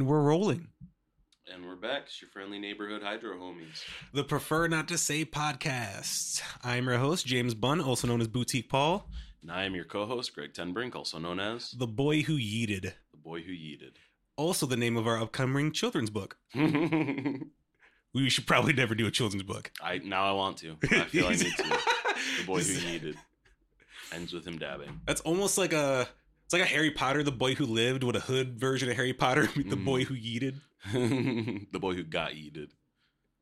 And we're rolling. And we're back. It's your friendly neighborhood hydro homies. The Prefer Not to Say podcast. I'm your host, James Bunn, also known as Boutique Paul, And I am your co-host, Greg Tenbrink, also known as the boy who yeeted. the boy who yeeted. Also, the name of our upcoming children's book. We should probably never do a children's book. I now I want to. I feel I need to. The boy who yeeted ends with him dabbing. That's almost like a. It's like a Harry Potter, the boy who lived, with a hood version of Harry Potter, the Mhm. boy who yeeted. the boy who got yeeted.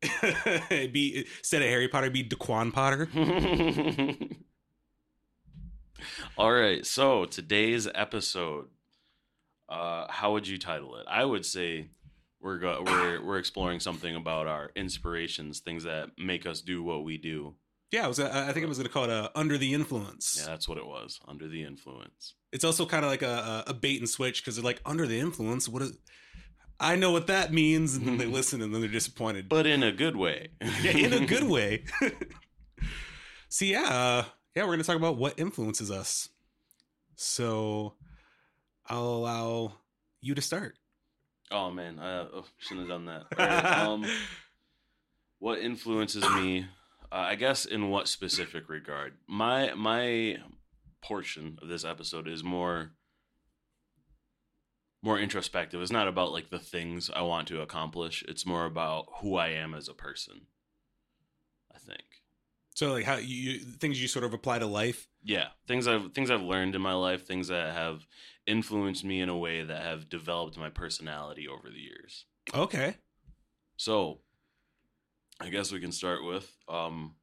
Be instead of Harry Potter, it'd be Daquan Potter. All right, so today's episode, uh, how would you title it? I would say we're go- we're we're exploring something about our inspirations, things that make us do what we do. Yeah, I was. I think I was going to call it uh, "Under the Influence." Yeah, that's what it was. Under the influence. It's also kind of like a, a bait and switch because they're like under the influence. What is? I know what that means, and then they listen, and then they're disappointed. But in a good way. yeah, in a good way. so yeah, uh, yeah, we're gonna talk about what influences us. So I'll allow you to start. Oh man, I oh, shouldn't have done that. Right, um, what influences me? Uh, I guess in what specific regard? My my portion of this episode is more more introspective. It's not about like the things I want to accomplish. It's more about who I am as a person. I think. so like how you you- things you sort of apply to life. Yeah, things I've things I've learned in my life, things that have influenced me in a way that have developed my personality over the years. Okay. So, I guess we can start with um,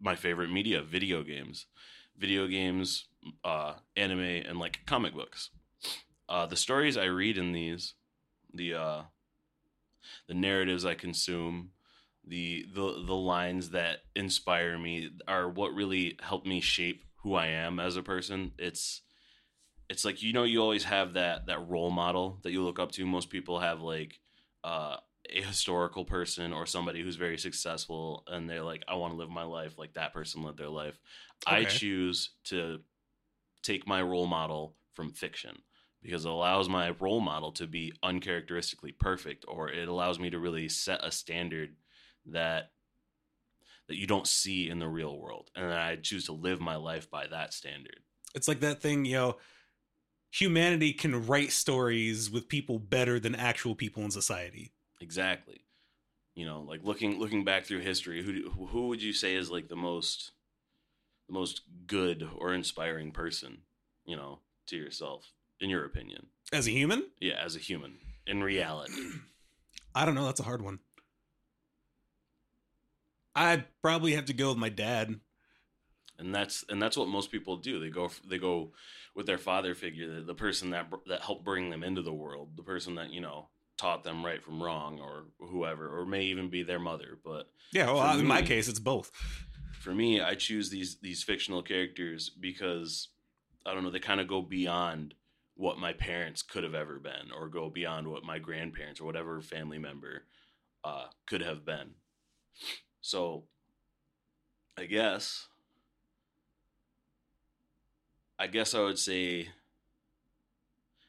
my favorite media: video games, video games, uh, anime, and like comic books. Uh, the stories I read in these, the uh, the narratives I consume, the the the lines that inspire me are what really help me shape who I am as a person. It's it's like you know you always have that that role model that you look up to. Most people have like uh, a historical person or somebody who's very successful, and they're like, I want to live my life like that person lived their life. I choose to take my role model from fiction because it allows my role model to be uncharacteristically perfect, or it allows me to really set a standard that that you don't see in the real world, and I choose to live my life by that standard. It's like that thing, you know. Humanity can write stories with people better than actual people in society. Exactly. You know, like looking looking back through history, who do- who would you say is like the most the most good or inspiring person, you know, to yourself in your opinion? As a human, Yeah, as a human in reality. I don't know. That's a hard one. I'd probably have to go with my dad. And that's and that's what most people do. They go they go with their father figure, the, the person that that helped bring them into the world, the person that, you know, taught them right from wrong or whoever or may even be their mother, but Yeah, well, in my case, it's both. for me, I choose these these fictional characters because I don't know, they kind of go beyond what my parents could have ever been, or go beyond what my grandparents or whatever family member uh, could have been. So, I guess, I guess I would say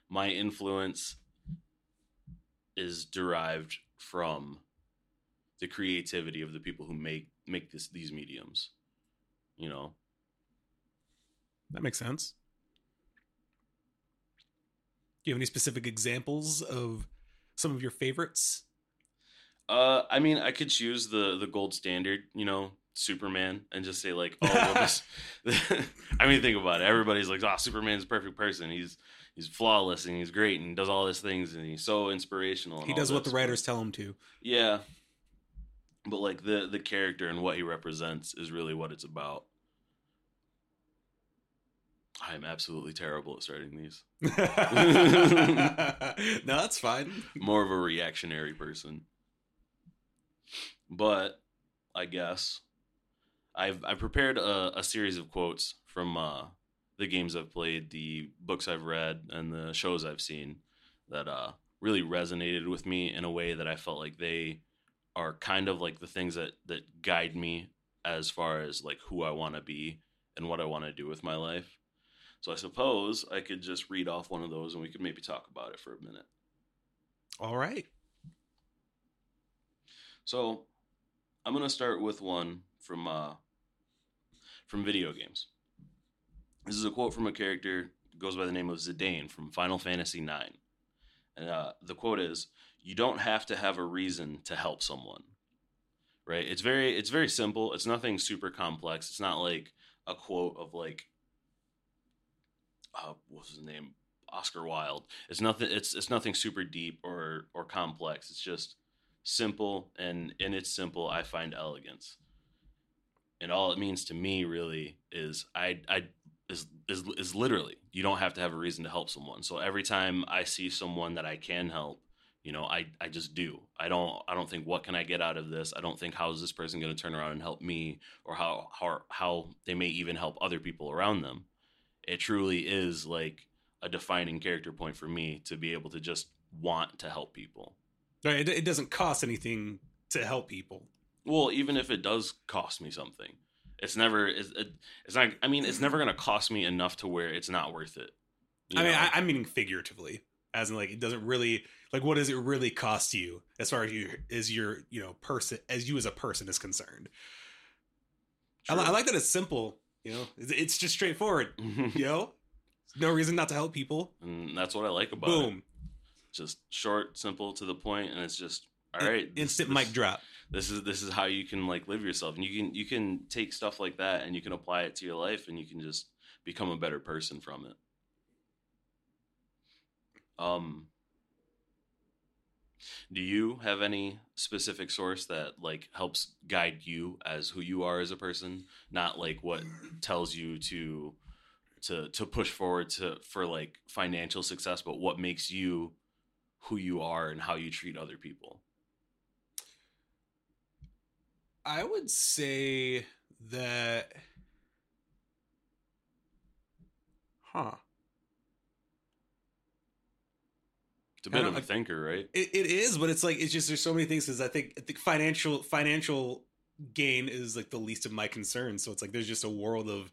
my influence is derived from the creativity of the people who make make this these mediums you know That makes sense. Do you have any specific examples of some of your favorites? uh i mean i could choose the the gold standard you know superman and just say like oh well this i mean think about it everybody's like oh superman's a perfect person he's he's flawless and he's great and does all these things and he's so inspirational and He does what the writers tell him to. yeah but like the the character and what he represents is really what it's about i'm absolutely terrible at starting these no, that's fine. more of a reactionary person. But I guess I've I prepared a, a series of quotes from uh, the games I've played, the books I've read, and the shows I've seen that uh, really resonated with me in a way that I felt like they are kind of like the things that that guide me as far as like who I want to be and what I want to do with my life. So I suppose I could just read off one of those and we could maybe talk about it for a minute. All right. So, I'm gonna start with one from uh, from video games. This is a quote from a character goes by the name of Zidane from Final Fantasy IX, and uh, the quote is, "You don't have to have a reason to help someone." Right? It's very it's very simple. It's nothing super complex. It's not like a quote of like, uh, what's his name, Oscar Wilde. It's nothing. It's it's nothing super deep or or complex. It's just simple, and in its simple, I find elegance. And all it means to me really is I I is is is literally you don't have to have a reason to help someone. So every time I see someone that I can help, you know, I I just do. I don't I don't think what can I get out of this? I don't think how is this person going to turn around and help me or how how how they may even help other people around them. It truly is like a defining character point for me to be able to just want to help people. Right. It, it doesn't cost anything to help people. Well, even if it does cost me something, it's never it's, it's not. I mean, it's never going to cost me enough to where it's not worth it. I mean? I, I'm meaning figuratively, as in like it doesn't really like what does it really cost you as far as you as your you know person as you as a person is concerned. I. I like that it's simple. You know, it's, it's just straightforward. You know, no reason not to help people. and that's what I like about it. Boom, Just short, simple, to the point, and it's just all In- instant this, mic drop. This is this is how you can like live yourself, and you can you can take stuff like that and you can apply it to your life, and you can just become a better person from it. Um, do you have any specific source that like helps guide you as who you are as a person, not like what tells you to to to push forward to for like financial success, but what makes you who you are and how you treat other people? I would say that, huh? It's a bit of a thinker, right? It, it is, but it's like it's just there's so many things because I think I think financial financial gain is like the least of my concerns. So it's like there's just a world of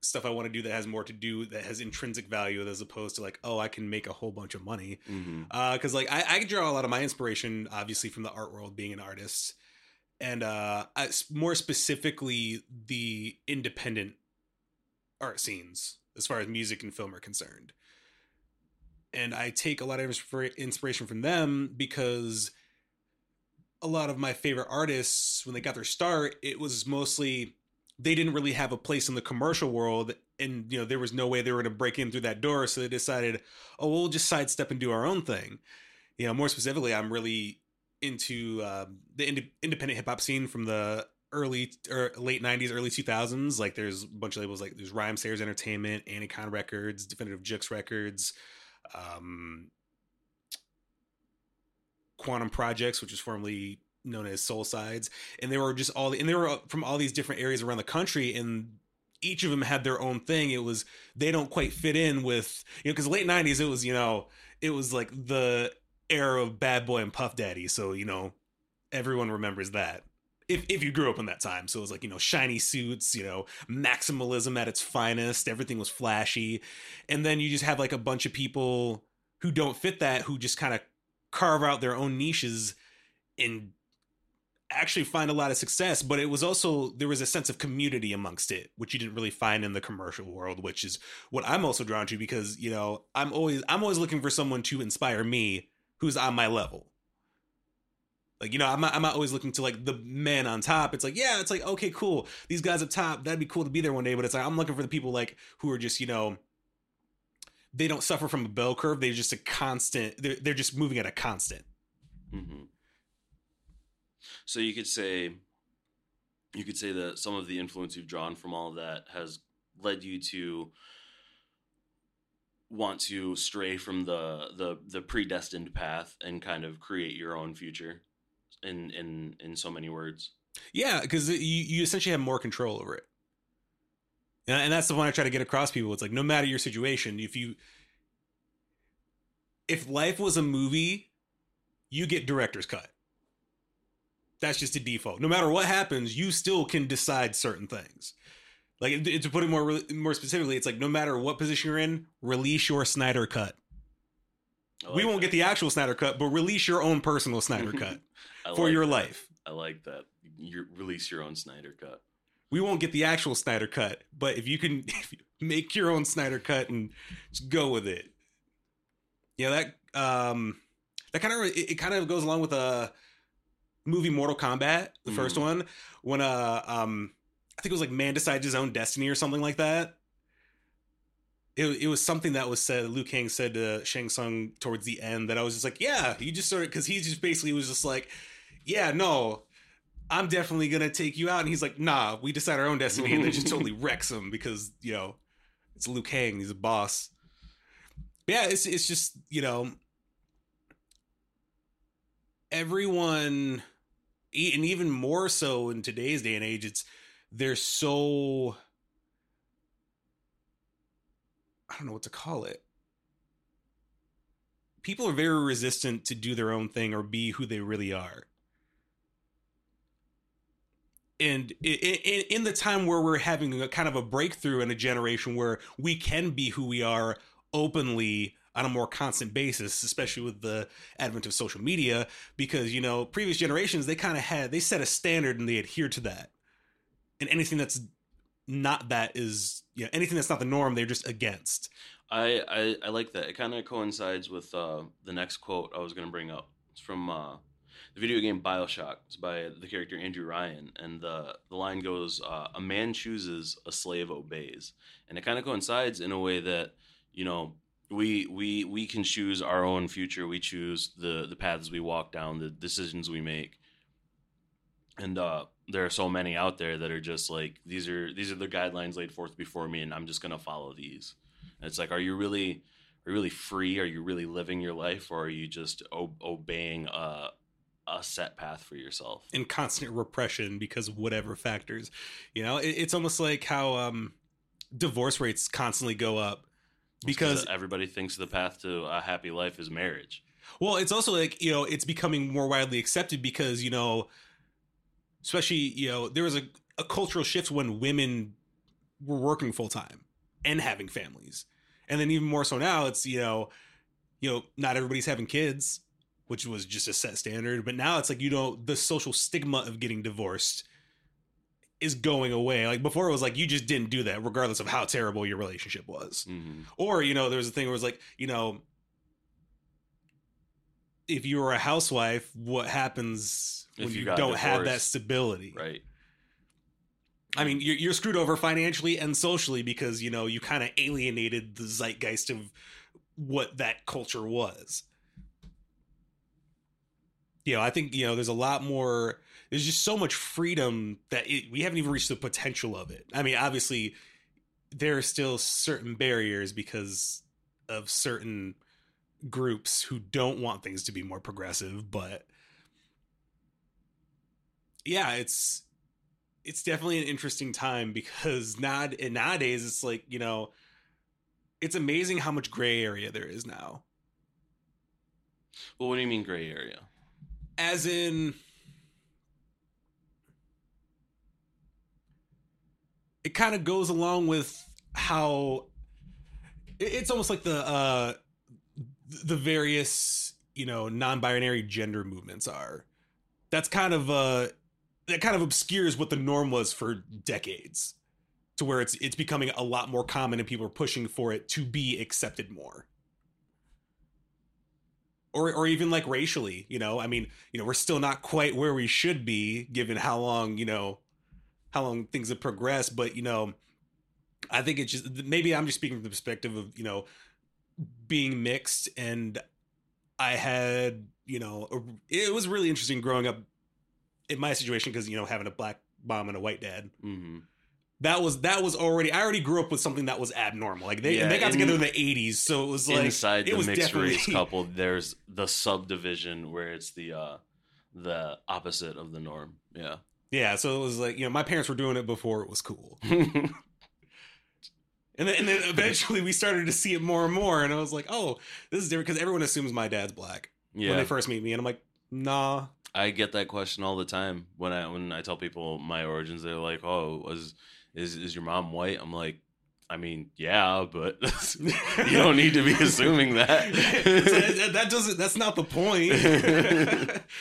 stuff I want to do that has more to do that has intrinsic value as opposed to like oh I can make a whole bunch of money Mm-hmm. because like I, I draw a lot of my inspiration obviously from the art world being an artist and uh more specifically the independent art scenes as far as music and film are concerned. And i take a lot of inspiration from them because a lot of my favorite artists when they got their start it was mostly they didn't really have a place in the commercial world and you know there was no way they were going to break in through that door so they decided oh we'll just sidestep and do our own thing. You know more specifically i'm really into um, the ind- independent hip-hop scene from the early or late 90s early 2000s like there's a bunch of labels like there's Rhymesayers Entertainment anticon records definitive jux records um Quannum Projects which was formerly known as SoleSides and they were just all and they were from all these different areas around the country and each of them had their own thing. It was they don't quite fit in with you know because late 90s it was you know it was like the era of bad boy and puff daddy so you know everyone remembers that. If, if you grew up in that time so it was like you know shiny suits you know maximalism at its finest everything was flashy and then you just have like a bunch of people who don't fit that who just kind of carve out their own niches and actually find a lot of success but it was also there was a sense of community amongst it which you didn't really find in the commercial world which is what i'm also drawn to because you know i'm always i'm always looking for someone to inspire me who's on my level. Like you know i'm not, I'm not always looking to like the man on top. It's like yeah it's like okay cool. These guys up top that'd be cool to be there one day but it's like i'm looking for the people like who are just you know they don't suffer from a bell curve. They're just a constant they're, they're just moving at a constant. Mm-hmm. So you could say, you could say that some of the influence you've drawn from all of that has led you to want to stray from the the the predestined path and kind of create your own future in in in so many words Yeah, because you, you essentially have more control over it. And, and that's the one I try to get across people. It's like no matter your situation, if you if life was a movie, you get director's cut. That's just a default. No matter what happens, you still can decide certain things. Like to put it more more specifically, it's like no matter what position you're in, release your Snyder cut. I we won't that. get the actual Snyder cut, but release your own personal Snyder cut for like your that. life. I like that. You release your own Snyder cut. We won't get the actual Snyder cut, but if you can if you make your own Snyder cut and just go with it. Yeah, that um that kind of it, it kind of goes along with a movie Mortal Kombat, the first Mhm. one, when uh um I think it was like man decides his own destiny or something like that. It, it was something that was said Liu Kang said to Shang Tsung towards the end that I was just like, yeah, you just sort of because he just basically was just like, yeah, no, I'm definitely gonna take you out, and he's like, nah, we decide our own destiny, and then just totally wrecks him because you know it's Liu Kang, he's a boss. But yeah, it's it's just you know everyone, and even more so in today's day and age, it's they're so I don't know what to call it. People are very resistant to do their own thing or be who they really are. And in the time where we're having a kind of a breakthrough in a generation where we can be who we are openly on a more constant basis, especially with the advent of social media, because you know previous generations they kind of had they set a standard and they adhered to that, and anything that's not that is you know anything that's not the norm they're just against. I, I, I like that. It kind of coincides with uh, the next quote I was going to bring up. It's from uh, the video game Bioshock. It's by the character Andrew Ryan. And the, the line goes, uh, A man chooses, a slave obeys. And it kind of coincides in a way that, you know, we, we, we can choose our own future. We choose the, the paths we walk down, the decisions we make. And uh, there are so many out there that are just like, these are, these are the guidelines laid forth before me, and I'm just going to follow these. And it's like, are you really, are you really free? Are you really living your life, or are you just o- obeying a, a set path for yourself? in constant repression because of whatever factors. You know, it, it's almost like how um, divorce rates constantly go up because everybody thinks the path to a happy life is marriage. Well, it's also like, you know, it's becoming more widely accepted because, you know, especially, you know, there was a, a cultural shift when women were working full time and having families. And then even more so now, it's, you know, you know, not everybody's having kids, which was just a set standard. But now it's like, you know, the social stigma of getting divorced is going away. Like before it was like you just didn't do that regardless of how terrible your relationship was. hmm Or, you know, there was a thing where it was like, you know, if you were a housewife, what happens If when you you, don't have that stability? Right. I mean, you're, you're screwed over financially and socially because, you know, you kind of alienated the zeitgeist of what that culture was. You know, I think, you know, there's a lot more, there's just so much freedom that it, we haven't even reached the potential of it. I mean, obviously, there are still certain barriers because of certain groups who don't want things to be more progressive, but yeah, it's it's definitely an interesting time because now nowadays it's like you know it's amazing how much gray area there is now Well, what do you mean gray area? as in it kind of goes along with how it's almost like the uh the various you know non-binary gender movements are that's kind of uh that kind of obscures what the norm was for decades to where it's it's becoming a lot more common and people are pushing for it to be accepted more. Or or even like racially you know? I mean you know we're still not quite where we should be given how long you know how long things have progressed but you know i think it's just maybe i'm just speaking from the perspective of you know being mixed and i had you know it was really interesting growing up in my situation because you know having a black mom and a white dad hmm that was that was already i already grew up with something that was abnormal like they Yeah, they got in- together in the 80s so it was like Inside it the was mixed race couple, there's the subdivision where it's the uh the opposite of the norm. Yeah. yeah so it was like you know my parents were doing it before it was cool And then, and then eventually we started to see it more and more, and I was like, "Oh, this is different." Because everyone assumes my dad's black when they first meet me, and I'm like, "Nah." I get that question all the time when I when I tell people my origins. They're like, "Oh, was is is your mom white?" I'm like, I mean, yeah, but you don't need to be assuming that. that, that doesn't. That's not the point.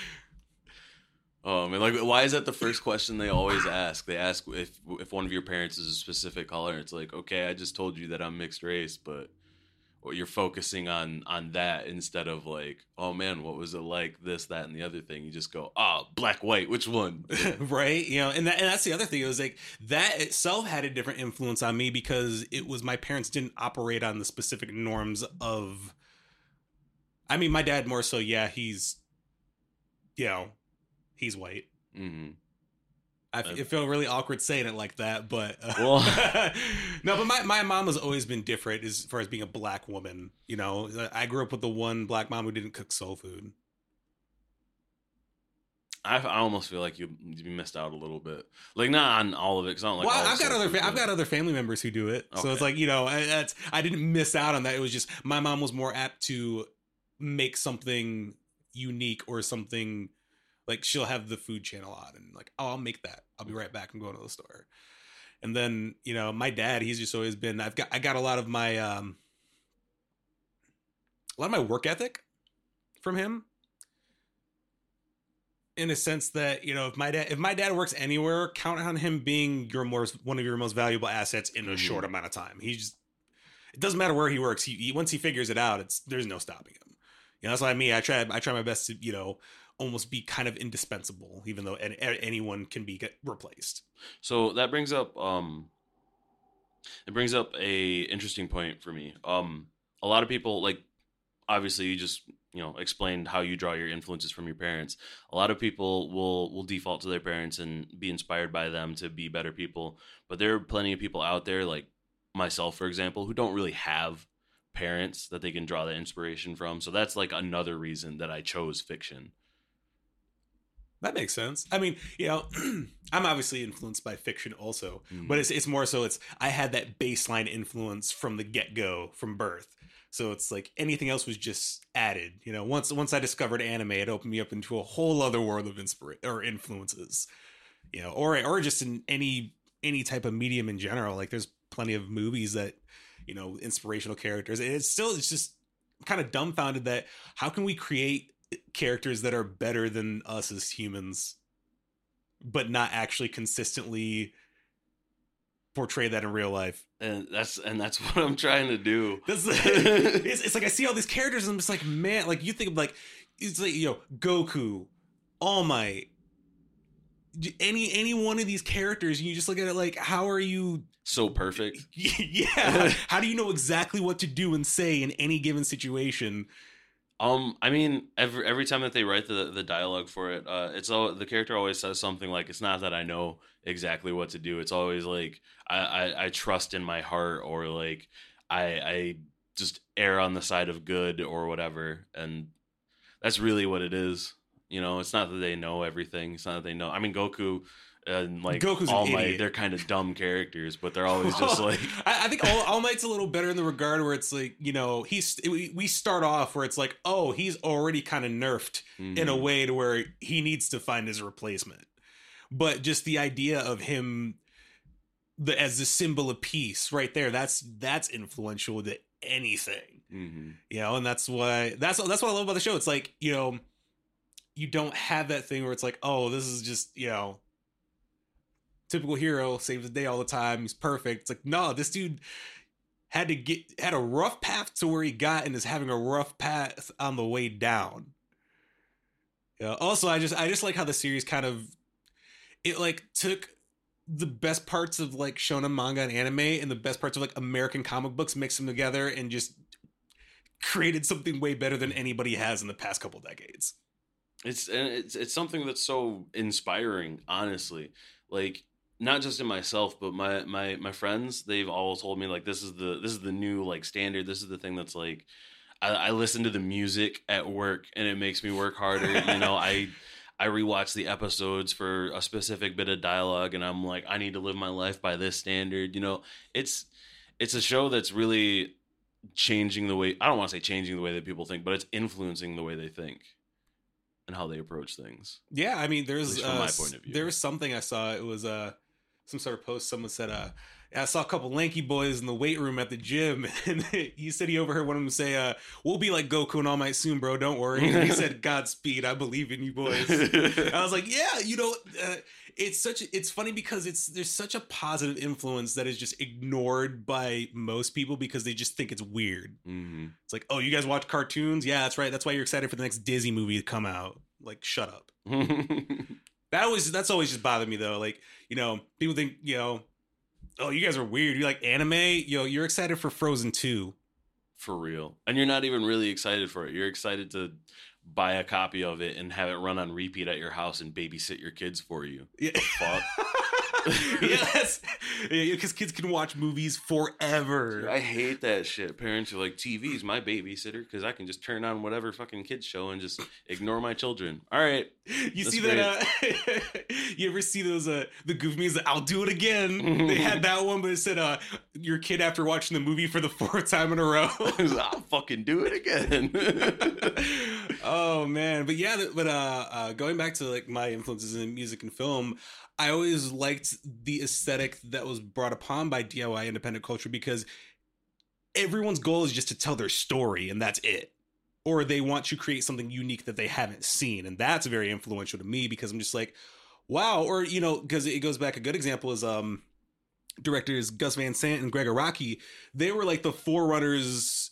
Um, and like, why is that the first question they always ask? They ask if if one of your parents is a specific color. It's like, okay, I just told you that I'm mixed race, but you're focusing on on that instead of like, oh man, what was it like? This, that, and the other thing. You just go, ah, oh, black, white, which one? right? You know, and that, and that's the other thing. It was like that itself had a different influence on me because it was my parents didn't operate on the specific norms of. I mean, my dad more so. Yeah, he's, you know, he's white. Mm-hmm. I, Uh, it felt really awkward saying it like that, but uh, Well- no. But my, my mom has always been different as far as being a black woman. You know, I grew up with the one black mom who didn't cook soul food. I, I almost feel like you you missed out a little bit. Like not on all of it, because I don't like. Well, I've got other fa- I've got other family members who do it, so it's like you know I, that's I didn't miss out on that. It was just my mom was more apt to make something unique or something like she'll have the food channel on and like oh I'll make that. I'll be right back. I'm going to the store, and then you know my dad he's just always been I've got I got a lot of my um a lot of my work ethic from him. In a sense that you know if my dad if my dad works anywhere count on him being your most one of your most valuable assets in a short amount of time. He's just it doesn't matter where he works. He, he once he figures it out it's there's no stopping him. You know that's why me i try i try my best to you know almost be kind of indispensable even though any, anyone can be replaced So that brings up um it brings up a interesting point for me. Um a lot of people like obviously you just, you know, explained how you draw your influences from your parents. A lot of people will will default to their parents and be inspired by them to be better people, but there are plenty of people out there like myself for example who don't really have parents that they can draw that inspiration from. So that's like another reason that I chose fiction. That makes sense i mean you know i'm obviously influenced by fiction also Mm. but it's it's more so it's I had that baseline influence from the get go from birth. So it's like anything else was just added. You know, once once I discovered anime, it opened me up into a whole other world of inspira- or influences. You know, or or just in any any type of medium in general. Like there's plenty of movies that you know inspirational characters. And it's still it's just kind of dumbfounded that how can we create characters that are better than us as humans, but not actually consistently portray that in real life. and that's and that's what I'm trying to do. That's it's, it's like I see all these characters and I'm just like, man, like you think of like it's like you know Goku, All Might, any any one of these characters, you just look at it like, how are you? So perfect. Yeah, how do you know exactly what to do and say in any given situation? Um, I mean, every every time that they write the the dialogue for it, uh, it's all the character always says something like, "It's not that I know exactly what to do. It's always like I I, I trust in my heart, or like I I just err on the side of good, or whatever." And that's really what it is. You know, it's not that they know everything. It's not that they know. I mean, Goku and like Goku's All Might, they're kind of dumb characters, but they're always just like I, I think All, All Might's a little better in the regard where it's like you know he's we, we start off where it's like oh he's already kind of nerfed in a mhm. way to where he needs to find his replacement. But just the idea of him the, as the symbol of peace right there, that's that's influential to anything. Mhm. You know, and that's why that's that's what I love about the show. It's like, you know, you don't have that thing where it's like, oh, this is just, you know, typical hero saves the day all the time. He's perfect. It's like, no, this dude had to get had a rough path to where he got and is having a rough path on the way down. Yeah. Also, I just I just like how the series kind of it like took the best parts of like shonen manga and anime and the best parts of like American comic books, mixed them together and just created something way better than anybody has in the past couple decades. It's it's it's something that's so inspiring, honestly. Like not just in myself, but my my my friends. They've all told me like this is the this is the new like standard. This is the thing that's like I, I listen to the music at work and it makes me work harder. you know, I I rewatch the episodes for a specific bit of dialogue, and I'm like, I need to live my life by this standard. You know, it's it's a show that's really changing the way I don't want to say changing the way that people think, but it's influencing the way they think and how they approach things. Yeah, I mean, there's from my uh, point of view. there was something I saw. It was uh some sort of post. Someone said, uh, I saw a couple lanky boys in the weight room at the gym, and he said he overheard one of them say, uh, "We'll be like Goku and All Might soon, bro. Don't worry." And he said, "Godspeed. I believe in you, boys." I was like, "Yeah, you know, uh, it's such. A, it's funny because it's there's such a positive influence that is just ignored by most people because they just think it's weird. hmm It's like, oh, you guys watch cartoons? Yeah, that's right. That's why you're excited for the next Disney movie to come out. Like, shut up. That always that's always just bothered me though. Like, you know, people think, you know, oh, you guys are weird. You like anime? Yo, you're excited for Frozen 2. For real. And you're not even really excited for it. You're excited to buy a copy of it and have it run on repeat at your house and babysit your kids for you. Yeah. Yes. Yeah, because kids can watch movies forever. I hate that shit. Parents are like, TV's my babysitter because I can just turn on whatever fucking kids show and just ignore my children. All right. You see that? Uh, you ever see those? Uh, the goof memes? that, I'll do it again. they had that one, but it said, "Uh, your kid after watching the movie for the fourth time in a row." I'll fucking do it again. oh man, but yeah, but uh, uh, going back to like my influences in music and film, I always liked the aesthetic that was brought upon by DIY independent culture because everyone's goal is just to tell their story and that's it. Or they want to create something unique that they haven't seen. And that's very influential to me because I'm just like, wow. Or, you know, because it goes back, a good example is um directors Gus Van Sant and Gregg Araki. They were like the forerunners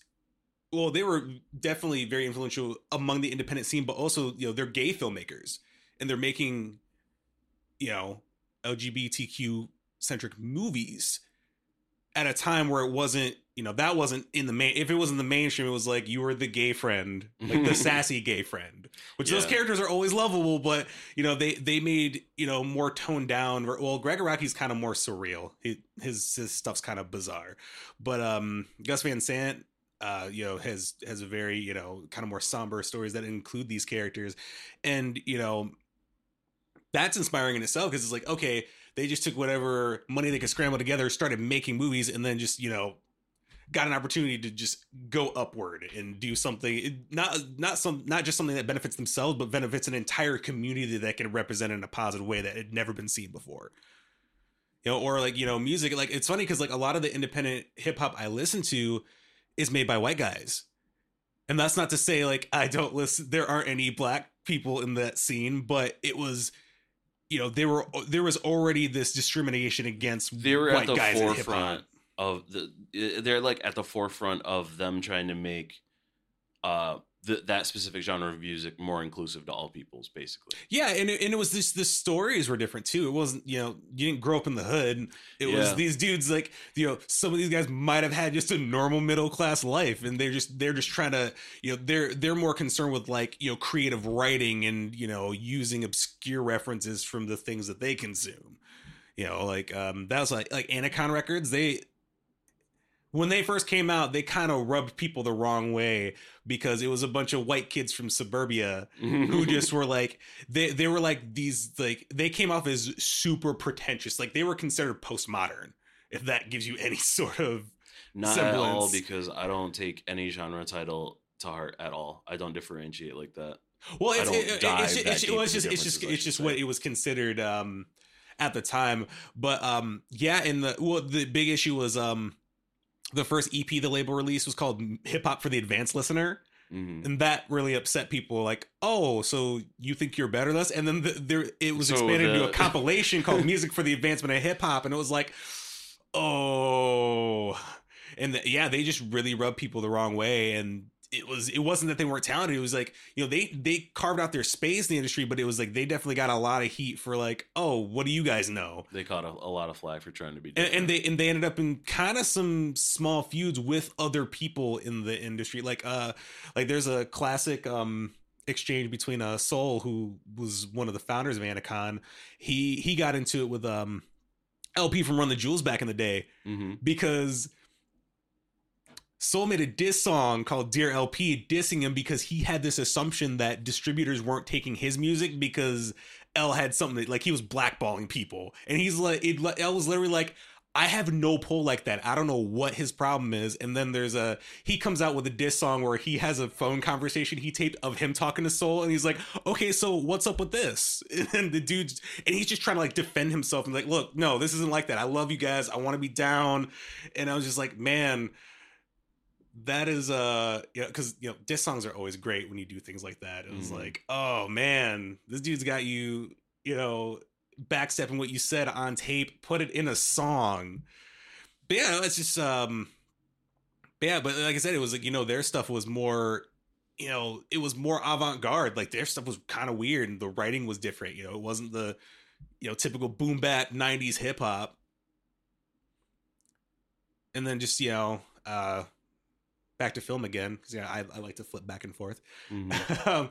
well, they were definitely very influential among the independent scene, but also, you know, they're gay filmmakers and they're making, you know, LGBTQ centric movies at a time where it wasn't, you know, that wasn't in the main. If it was in the mainstream, it was like you were the gay friend, like the sassy gay friend, which those characters are always lovable, but you know, they they made you know more toned down. Well, Gregg Araki's kind of more surreal. He, his his stuff's kind of bizarre, but um, Gus Van Sant uh, you know, has has a very you know kind of more somber stories that include these characters, and you know, that's inspiring in itself because it's like okay, they just took whatever money they could scramble together, started making movies, and then just you know got an opportunity to just go upward and do something not not some not just something that benefits themselves but benefits an entire community that can represent in a positive way that had never been seen before you know or like you know music like it's funny because like a lot of the independent hip-hop i listen to is made by white guys. And that's not to say like I don't listen there aren't any black people in that scene, but it was you know, there were there was already this discrimination against they were white at the guys forefront of the they're like at the forefront of them trying to make uh th- that specific genre of music more inclusive to all peoples basically Yeah, and it, and it was this the stories were different too. It wasn't, you know, you didn't grow up in the hood. It was these dudes like, you know, some of these guys might have had just a normal middle class life and they're just they're just trying to, you know, they're they're more concerned with like, you know, creative writing and, you know, using obscure references from the things that they consume. You know, like um that was like like Anticon Records, they when they first came out, they kind of rubbed people the wrong way because it was a bunch of white kids from suburbia who just were like they they were like these like they came off as super pretentious. Like they were considered postmodern if that gives you any sort of not at all semblance. because i don't take any genre title to heart at all. I don't differentiate like that. Well it's it, it- it's, that it's, well, it's just it's just it's just say. what it was considered um at the time. But um yeah and the well the big issue was um the first ep the label released was called hip hop for the advanced listener. Mhm. and that really upset people like oh so you think you're better than us? And then the, there it was So expanded into a compilation called music for the advancement of hip hop. And it was like oh. And the, yeah they just really rubbed people the wrong way. And it was it wasn't that they weren't talented. It was like you know they they carved out their space in the industry but it was like they definitely got a lot of heat for like oh what do you guys know? They caught a, a lot of flag for trying to be and, and they and they ended up in kind of some small feuds with other people in the industry. Like uh like there's a classic um exchange between uh Sole who was one of the founders of Anticon. He he got into it with um El-P from run the jewels back in the day Mhm. because Sole made a diss song called Dear Elpee dissing him because he had this assumption that distributors weren't taking his music because L had something that, like he was blackballing people. And he's like, it, L was literally like, I have no pull like that. I don't know what his problem is. And then there's a he comes out with a diss song where he has a phone conversation he taped of him talking to Sole, and he's like, "Okay, so what's up with this?" And the dude, and he's just trying to like defend himself and like, "Look, no, this isn't like that. I love you guys. I want to be down." And I was just like, man. That is uh you know because you know diss songs are always great when you do things like that. It was Mhm. like oh man this dude's got you you know backstepping what you said on tape, put it in a song. But yeah, it's just um but yeah, but like I said, it was like, you know, their stuff was more, you know, it was more avant-garde. Like their stuff was kind of weird and the writing was different, you know, it wasn't the you know, typical boom bap 90s hip hop. And then just, you know, uh back to film again because yeah, I, I like to flip back and forth Mhm. um,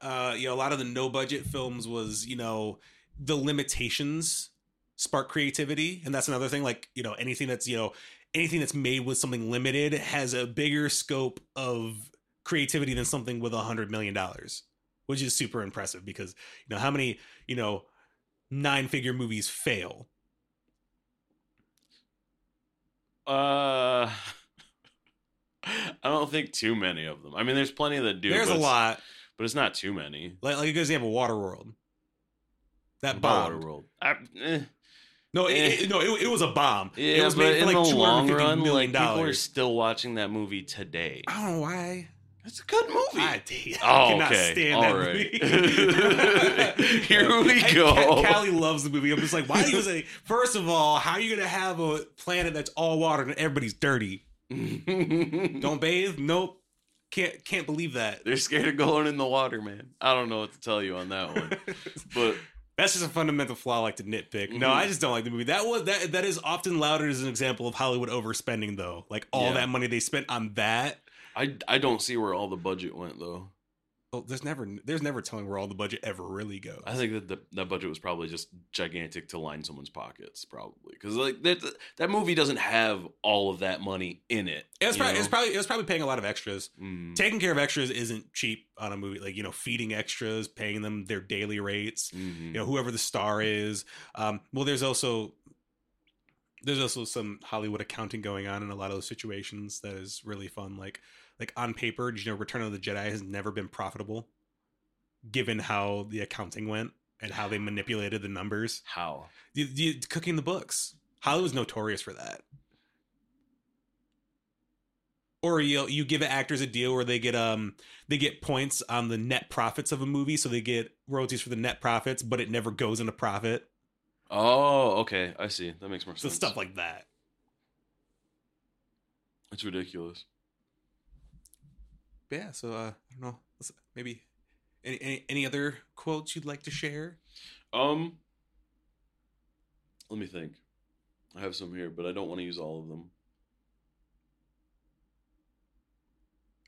uh, you know, a lot of the no budget films was, you know, the limitations spark creativity. And that's another thing. Like, you know, anything that's, you know, anything that's made with something limited has a bigger scope of creativity than something with a hundred million dollars, which is super impressive because, you know, how many, you know, nine figure movies fail? Uh, I don't think too many of them. I mean, there's plenty that do. There's a lot. but it's not too many. Like, like a good example, Waterworld. That bomb. Waterworld. I, eh. No, it, Eh. it- no, it, it was a bomb. Yeah, it was but made for in like the long run, like people are still watching that movie today. I don't know why. It's a good movie. I, I Oh, cannot okay. stand All that right. movie. Here we go. Ca- Callie loves the movie. I'm just like, why do you say? First of all, how are you gonna have a planet that's all water and everybody's dirty? Don't bathe? Nope. Can't can't believe that. They're scared of going in the water, man. I don't know what to tell you on that one. But That's just a fundamental flaw I like to nitpick. No. I mm-hmm. just don't like the movie. That was that that is often lauded as an example of Hollywood overspending though. Like all Yeah. that money they spent on that. I I don't see where all the budget went though. Well, there's never there's never telling where all the budget ever really goes. I think that the, that budget was probably just gigantic to line someone's pockets, probably because like that that movie doesn't have all of that money in it. it was probably it was probably it was probably paying a lot of extras. Mm, Taking care of extras isn't cheap on a movie. Like you know, feeding extras, paying them their daily rates. mhm. You know, whoever the star is. Um, well, there's also there's also some Hollywood accounting going on in a lot of those situations that is really fun. Like like on paper, did you know Return of the Jedi has never been profitable, given how the accounting went and how they manipulated the numbers. How? The, the, cooking the books. Hollywood's notorious for that. Or you you give actors a deal where they get um they get points on the net profits of a movie, so they get royalties for the net profits, but it never goes into profit. Oh, okay. I see. That makes more So sense. stuff like that. it's ridiculous. But yeah. So uh, I don't know. Maybe any, any any other quotes you'd like to share? Um, let me think. I have some here, but I don't want to use all of them.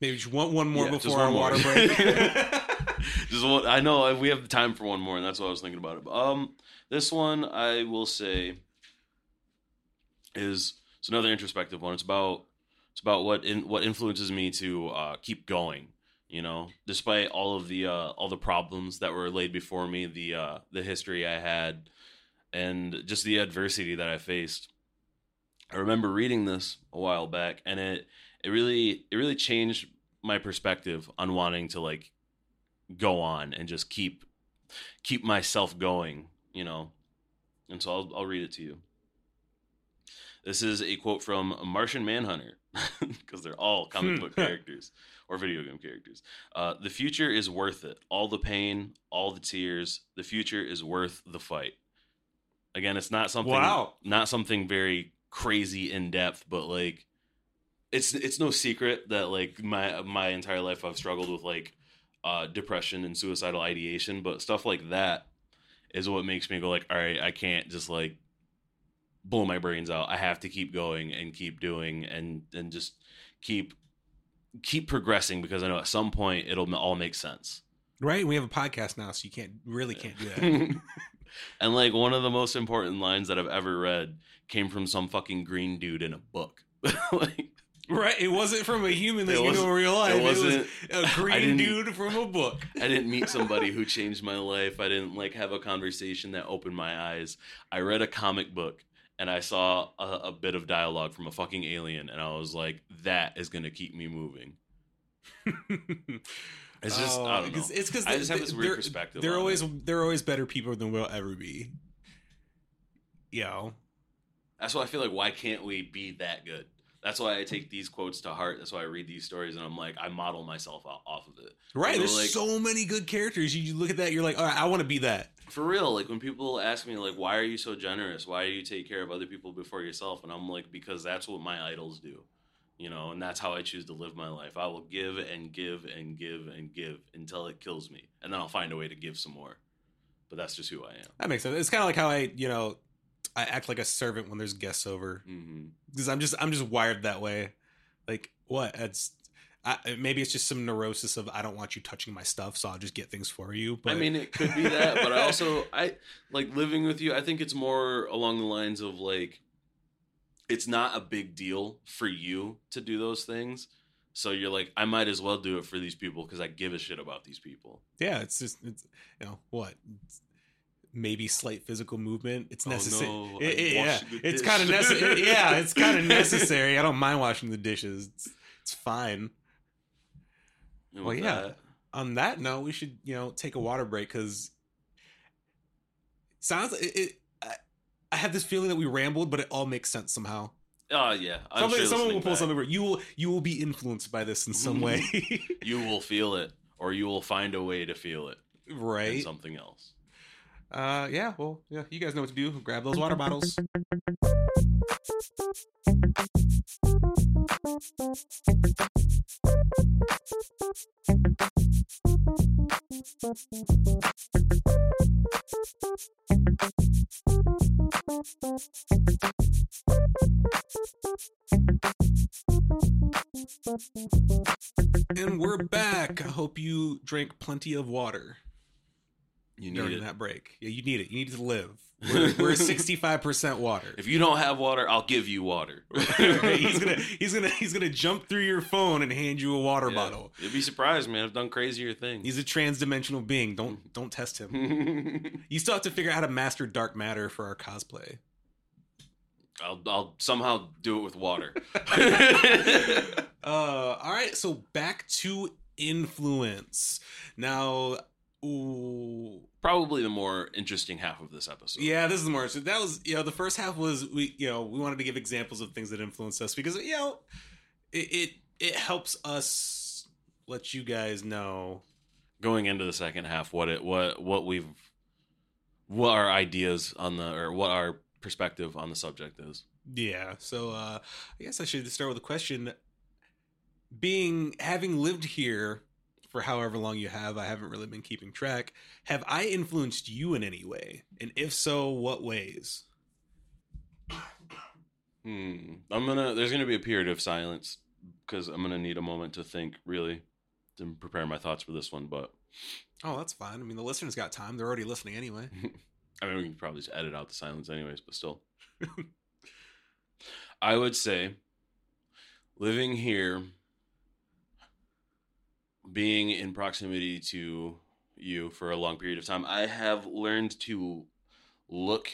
Maybe just one one more Yeah, before our more. water break. Just one. I know we have time for one more, and that's what I was thinking about it. Um, this one I will say is it's another introspective one. It's about it's about what in, what influences me to uh, keep going. You know, despite all of the uh, all the problems that were laid before me, the uh, the history I had, and just the adversity that I faced. I remember reading this a while back, and it it really it really changed my perspective on wanting to like go on and just keep keep myself going, you know. And so I'll I'll read it to you. This is a quote from Martian Manhunter because they're all comic Hmm. book characters or video game characters. Uh, the future is worth it. All the pain, all the tears. The future is worth the fight. Again, it's not something Wow. not something very crazy in depth, but like it's it's no secret that like my my entire life I've struggled with like uh depression and suicidal ideation, but stuff like that is what makes me go like, all right, I can't just like blow my brains out. I have to keep going and keep doing and and just keep keep progressing because I know at some point it'll all make sense. right? We have a podcast now, so you can't really can't do that. and like one of the most important lines that I've ever read came from some fucking green dude in a book. like right? It wasn't from a human that you know in wasn't- real life. it It, was wasn't- a green dude from a book. I didn't meet somebody who changed my life. I didn't like have a conversation that opened my eyes. I read a comic book and I saw a, a bit of dialogue from a fucking alien, and I was like, that is gonna keep me moving. It's just I oh, don't know. It's because I just have this weird perspective. They're on always it. they're always better people than we'll ever be. You know, That's why I feel like why can't we be that good? That's why I take these quotes to heart. That's why I read these stories, and I'm like, I model myself off of it. right? You know, There's like- so many good characters. You, you look at that, you're like, all right, I want to be that. For real, like when people ask me, like, why are you so generous? Why do you take care of other people before yourself? And I'm like, because that's what my idols do, you know, and that's how I choose to live my life. I will give and give and give and give until it kills me, and then I'll find a way to give some more. But that's just who I am. That makes sense. It's kind of like how I, you know, I act like a servant when there's guests over mm-hmm. because I'm just I'm just wired that way. Like what? It's I, maybe it's just some neurosis of I don't want you touching my stuff, so I'll just get things for you. But I mean, it could be that, but I also I like living with you. I think it's more along the lines of like, it's not a big deal for you to do those things. So you're like, I might as well do it for these people because I give a shit about these people. yeah, it's just it's you know what. It's maybe slight physical movement. It's necessary. Oh, no, It- it- yeah, it's kind of necessary. yeah, it's kind of necessary. I don't mind washing the dishes. It's, it's fine. And Well, yeah. that- On that note, we should you know take a water break because sounds it. it I, I have this feeling that we rambled, but it all makes sense somehow. Oh yeah, I'm Somebody, sure someone will pull back, something. You will you will be influenced by this in some way, You will feel it, or you will find a way to feel it right? something else. Uh, yeah. Well, yeah. You guys know what to do. Grab those water bottles. And we're back. I hope you drank plenty of water You need during it. that break. Yeah, you need it. You need to live. We're, we're 65% water. If you don't have water, I'll give you water. he's gonna he's gonna he's gonna jump through your phone and hand you a water Yeah. bottle. You'd be surprised, man. I've done crazier things. He's a trans-dimensional being. Don't don't test him. You still have to figure out how to master dark matter for our cosplay. I'll I'll somehow do it with water. Uh, all right. So back to influence. Now, ooh, Probably the more interesting half of this episode. yeah, this is more. So that was you know the first half was we you know we wanted to give examples of things that influenced us because you know it it, it helps us let you guys know Going into the second half, what it what what we've what our ideas on the or what our perspective on the subject is. Yeah. So uh I guess I should start with a question. Being having lived here for however long you have, I haven't really been keeping track. Have I influenced you in any way? And if so, what ways? Hmm. I'm gonna. There's gonna be a period of silence because I'm gonna need a moment to think really to prepare my thoughts for this one. But Oh, that's fine. I mean, the listeners got time. They're already listening anyway. I mean, we can probably just edit out the silence anyways. But still, I would say living here, being in proximity to you for a long period of time, I have learned to look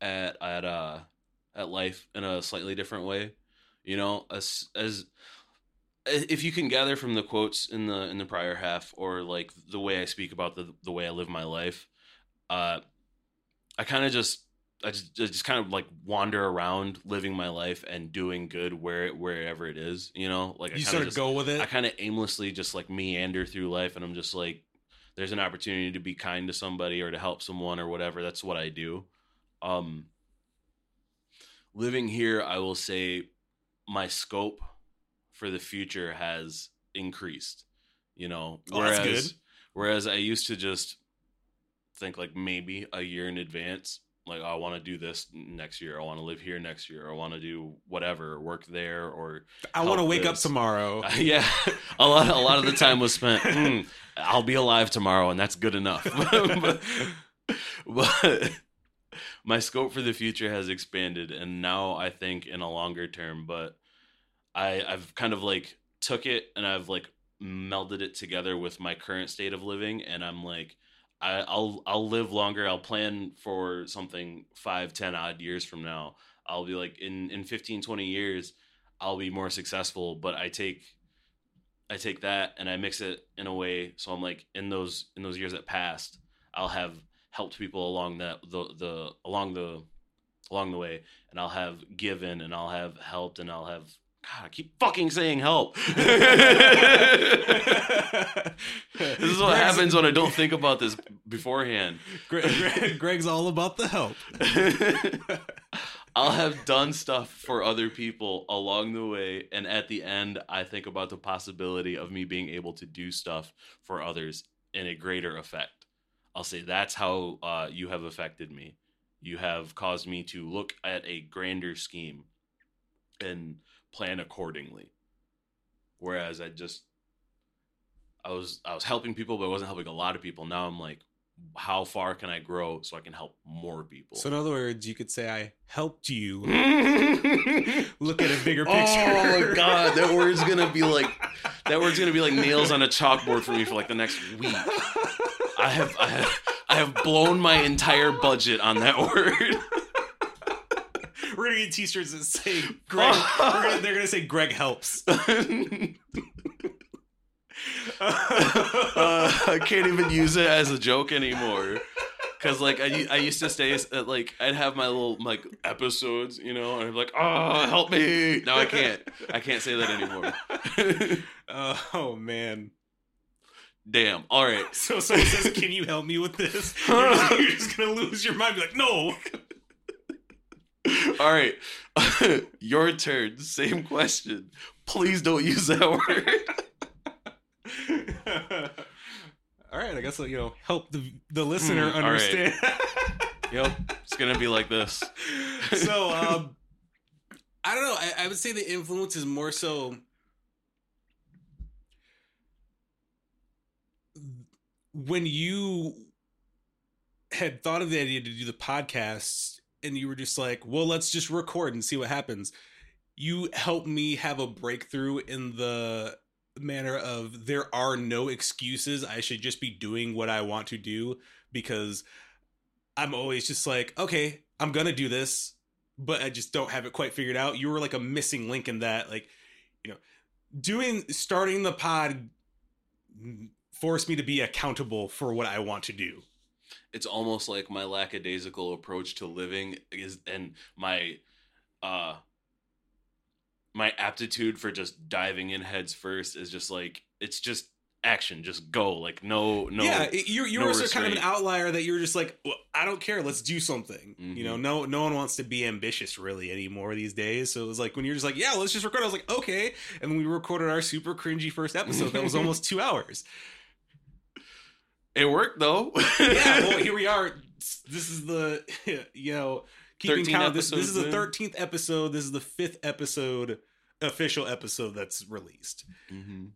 at at uh at life in a slightly different way. You know, as as if you can gather from the quotes in the in the prior half or like the way I speak about the the way I live my life, uh I kind of just I just, I just kind of like wander around living my life and doing good where wherever it is, you know? Like I you sort of just, go with it. I kind of aimlessly just like meander through life and I'm just like there's an opportunity to be kind to somebody or to help someone or whatever. That's what I do. Um living here, I will say my scope for the future has increased. You know, Oh, that's whereas good. whereas I used to just think like maybe a year in advance, like oh, I want to do this next year, I want to live here next year, I want to do whatever, work there, or I want to wake up tomorrow. yeah, a lot a lot of the time was spent. "Hmm, I'll be alive tomorrow, and that's good enough. but, but my scope for the future has expanded, and now I think in a longer term. But I I've kind of like took it and I've like melded it together with my current state of living, and I'm like. I, I'll I'll live longer. I'll plan for something five, ten odd years from now. I'll be like in in 15, 20 years, I'll be more successful. But I take I take that and I mix it in a way so I'm like in those in those years that passed, I'll have helped people along that the the along the along the way, and I'll have given and I'll have helped and I'll have God, I keep fucking saying help. this is what Greg's- happens when I don't think about this beforehand. Greg, Greg- Greg's all about the help. I'll have done stuff for other people along the way, and at the end, I think about the possibility of me being able to do stuff for others in a greater effect. I'll say that's how uh, you have affected me. You have caused me to look at a grander scheme and plan accordingly. Whereas I just, I was I was helping people, but I wasn't helping a lot of people. Now I'm like, how far can I grow so I can help more people? So in other words, you could say I helped you oh look at a bigger picture. Oh my god, that word's gonna be like that word's gonna be like nails on a chalkboard for me for like the next week. I have I have I have blown my entire budget on that word. We're gonna get T-shirts that say Greg. gonna, they're gonna say Greg helps. uh, I can't even use it as a joke anymore. Cause like I, I used to stay at like I'd have my little like episodes, you know, and I'm like, oh help me. Now I can't. I can't say that anymore. oh man. Damn. All right. So someone says, "Can you help me with this?" You're just, you're just gonna lose your mind. Be like, "No." All right. Your turn. Same question. Please don't use that word. all right, I guess I'll, you know help the the listener all right. understand. Yep. It's gonna be like this. so um i don't know I, I would say the influence is more so when you had thought of the idea to do the podcast and you were just like well let's just record and see what happens. You helped me have a breakthrough in the manner of there are no excuses. I should just be doing what i want to do because i'm always just like okay i'm gonna do this but i just don't have it quite figured out. You were like a missing link in that like you know doing starting the pod forced me to be accountable for what i want to do It's almost like my lackadaisical approach to living is and my uh my aptitude for just diving in heads first is just like it's just action, just go. Like no no yeah, you're you're no kind of an outlier that you're just like, well, I don't care, let's do something. You Mm-hmm. know, no no one wants to be ambitious really anymore these days. So it was like when you're just like, yeah, let's just record. I was like, okay, and then we recorded our super cringy first episode that was almost two hours. It worked though. Yeah, well, here we are. This is the you know keeping count. This this is the thirteenth episode. This is the fifth episode, official episode that's released. Mhm.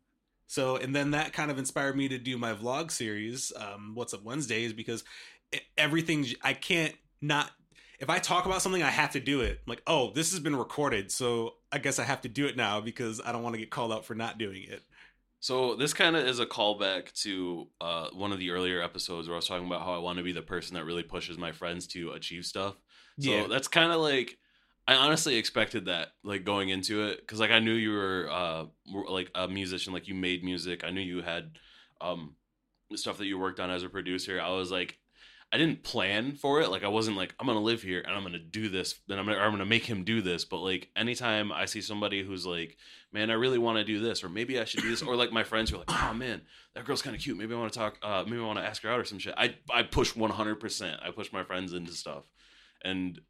So, and then that kind of inspired me to do my vlog series, um, What's Up Wednesdays, because everything, I can't not, if I talk about something, I have to do it. like, oh, this has been recorded. So I guess I have to do it now because I don't want to get called out for not doing it. So this kind of is a callback to uh, one of the earlier episodes where I was talking about how I want to be the person that really pushes my friends to achieve stuff. So yeah. that's kind of like I honestly expected that, like going into it, because like I knew you were uh like a musician, like you made music. I knew you had um stuff that you worked on as a producer. I was like, I didn't plan for it. Like I wasn't like I'm gonna live here and I'm gonna do this, then I'm gonna, I'm gonna make him do this. But like anytime I see somebody who's like, man, I really want to do this, or maybe I should do this, or like my friends who are like, oh man, that girl's kind of cute. Maybe I want to talk. Uh, maybe I want to ask her out or some shit. I I push 100. percent I push my friends into stuff, and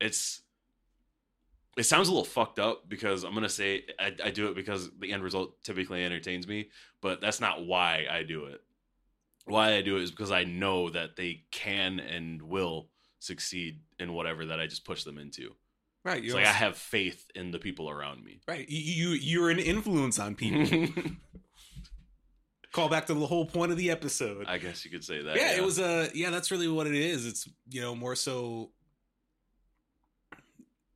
it's it sounds a little fucked up because I'm gonna say I, I do it because the end result typically entertains me, but that's not why I do it. Why I do it is because I know that they can and will succeed in whatever that I just push them into. right. It's like I have faith in the people around me. right. You, you, you're an influence on people. Call back to the whole point of the episode. I guess you could say that. yeah, it was uh yeah that's really what it is it's you know more so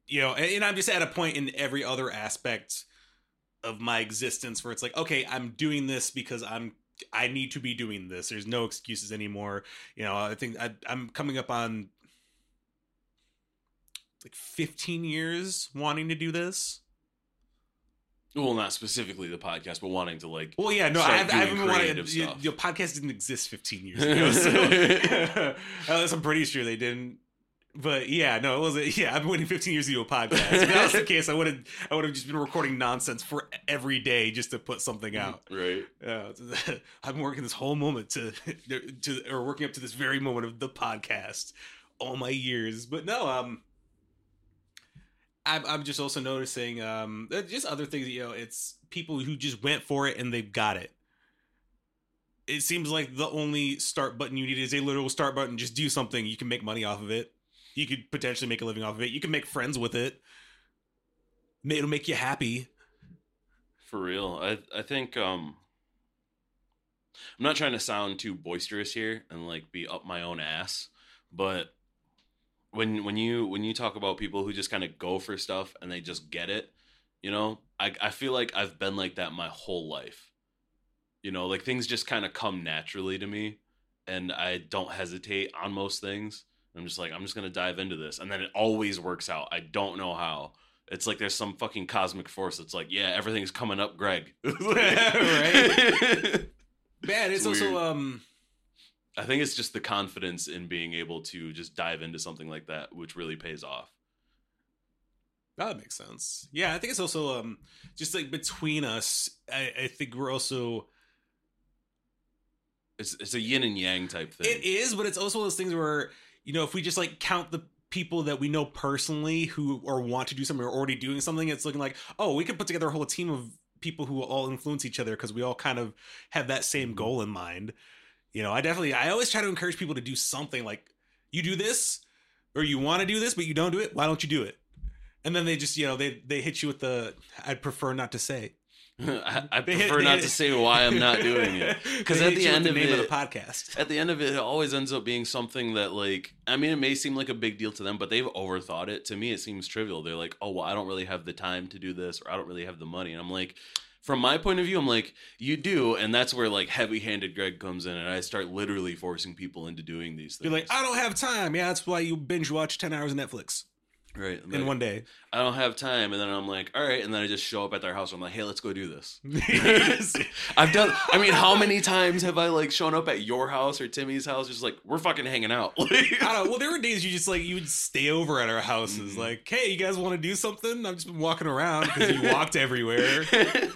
you know and, and i'm just at a point in every other aspect of my existence where it's like okay i'm doing this because i'm I need to be doing this. There's no excuses anymore. You know, I think I, I'm coming up on like 15 years wanting to do this. Well, not specifically the podcast, but wanting to like. Well, yeah, no, I, Start have, I haven't doing been wanting. Your, podcast didn't exist 15 years ago, so Unless I'm pretty sure they didn't. But yeah, no, it wasn't. Yeah, I've been waiting 15 years to do a podcast. If that was the case, I would have. I would have just been recording nonsense for every day just to put something out. Right. Yeah, I've been working this whole moment to, to or working up to this very moment of the podcast all my years. But no, um, I'm I'm just also noticing um uh, just other things. You know, it's people who just went for it and they've got it. It seems like the only start button you need is a literal start button. Just do something. You can make money off of it. You could potentially make a living off of it. You can make friends with it. It'll make you happy. For real. I I think um I'm not trying to sound too boisterous here and like be up my own ass, but when when you when you talk about people who just kind of go for stuff and they just get it, you know, I I feel like I've been like that my whole life. You know, like things just kind of come naturally to me and I don't hesitate on most things. I'm just like I'm just going to dive into this and then it always works out. I don't know how. It's like there's some fucking cosmic force that's like, yeah, everything's coming up, Greg. Right? Man, it's, It's also um I think it's just the confidence in being able to just dive into something like that, which really pays off. that makes sense. Yeah, I think it's also um just like between us, I, I think we're also It's it's a yin and yang type thing. it is, but it's also those things where you know if we just like count the people that we know personally who or want to do something or already doing something, it's looking like oh we could put together a whole team of people who will all influence each other because we all kind of have that same mm-hmm. goal in mind. You know, I definitely I always try to encourage people to do something like you do this or you want to do this but you don't do it. Why don't you do it? And then they just you know they they hit you with the I'd prefer not to say. I, I prefer not to say why I'm not doing it because at the end of name of the podcast. At the end of it, it always ends up being something that, like, I mean, it may seem like a big deal to them, but they've overthought it. To me, it seems trivial. They're like, oh, well, I don't really have the time to do this, or I don't really have the money. And I'm like, from my point of view, I'm like, you do, and that's where like heavy-handed Greg comes in, and I start literally forcing people into doing these things. You're like, I don't have time. Yeah, that's why you binge watch ten hours of Netflix right? I'm in like, one day. I don't have time, and then I'm like, all right, and then I just show up at their house. I'm like, hey, let's go do this. I've done. I mean, how many times have I like shown up at your house or Timmy's house, just like we're fucking hanging out? I don't. Well, there were days you just like you would stay over at our houses, Mhm. like, hey, you guys want to do something? I've just been walking around because you walked everywhere.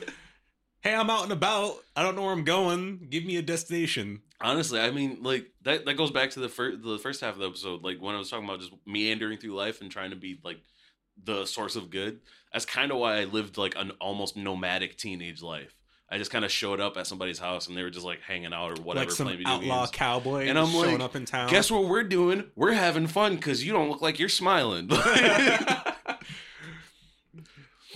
Hey, I'm out and about. I don't know where I'm going. Give me a destination. Honestly, I mean, like that. That goes back to the first the first half of the episode, like when I was talking about just meandering through life and trying to be like the source of good. That's kind of why I lived like an almost nomadic teenage life. I just kind of showed up at somebody's house and they were just like hanging out or whatever, like playing video outlaw games. cowboy And I'm showing like, up in town. Guess what we're doing? We're having fun because you don't look like you're smiling. yeah,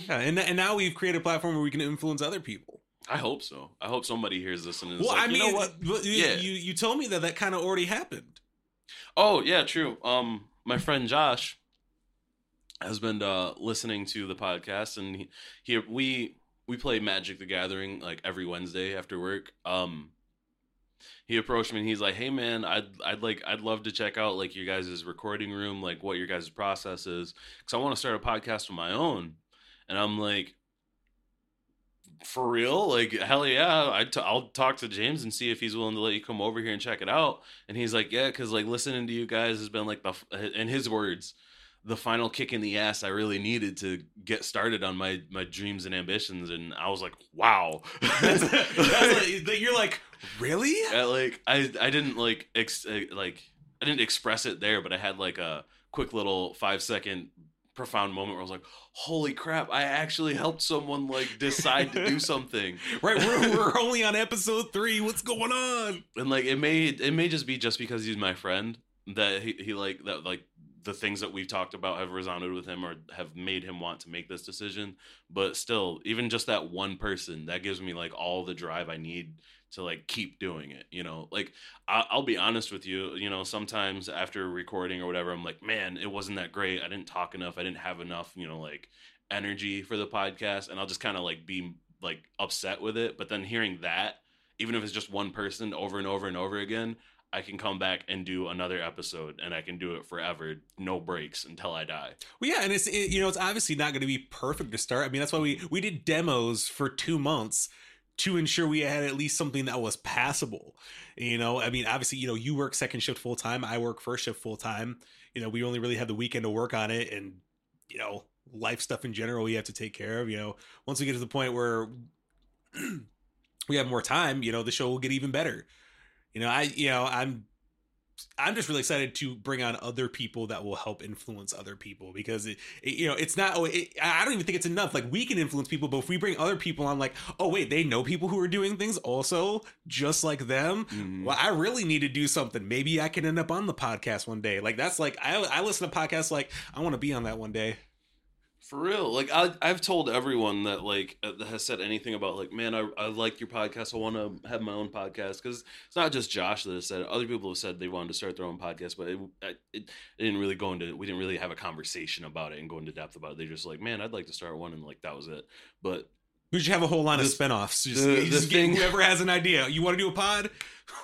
and and now we've created a platform where we can influence other people. I hope so. I hope somebody hears this and is well, like, I you mean, know what? you, Yeah. you you told me that that kind of already happened. Oh yeah, true. Um, my friend Josh has been uh, listening to the podcast, and he, he we we play Magic the Gathering like every Wednesday after work. Um, he approached me and he's like, "Hey man, I'd I'd like I'd love to check out like your guys' recording room, like what your guys' process is, because I want to start a podcast of my own." And I'm like, "For real? Like hell yeah! I t- I'll talk to James and see if he's willing to let you come over here and check it out." And he's like, "Yeah, because like listening to you guys has been like the f- in his words." the final kick in the ass I really needed to get started on my my dreams and ambitions, and I was like, "Wow!" That's, that's like, that you're like, really? I, like I I didn't like ex- uh, like I didn't express it there, but I had like a quick little five second profound moment where I was like, "Holy crap! I actually helped someone like decide to do something." Right, we're, we're only on episode three. What's going on? and like it may it may just be just because he's my friend that he, he like that like the things that we've talked about have resounded with him or have made him want to make this decision but still even just that one person that gives me like all the drive i need to like keep doing it you know? Like I, i'll be honest with you you know sometimes after recording or whatever i'm like man it wasn't that great. I didn't talk enough. I didn't have enough you know like energy for the podcast. And i'll just kind of like be like upset with it. But then hearing that even if it's just one person over and over and over again, I can come back and do another episode and I can do it forever, no breaks until I die. Well, yeah, and it's it, you know it's obviously not going to be perfect to start. I mean, that's why we we did demos for two months to ensure we had at least something that was passable. You know, I mean, obviously, you know, you work second shift full time, I work first shift full time. You know, we only really have the weekend to work on it, and you know, life stuff in general we have to take care of. You know, once we get to the point where we have more time, you know, the show will get even better. You know, I you know, I'm I'm just really excited to bring on other people that will help influence other people because it, it you know it's not oh, it, I don't even think it's enough. Like we can influence people but if we bring other people on like oh wait they know people who are doing things also just like them? Mhm. well I really need to do something. Maybe I can end up on the podcast one day. Like that's like I I listen to podcasts like I want to be on that one day For real, like I, I've told everyone that like uh, that has said anything about like, man, I, I like your podcast. I want to have my own podcast because it's not just Josh that has said. it. Other people have said they wanted to start their own podcast, but it, it, it didn't really go into. We didn't really have a conversation about it and go into depth about it. They just like, man, I'd like to start one, and like that was it. But we should have a whole line This- of spinoffs just, the- you the thing- whoever has an idea you want to do a pod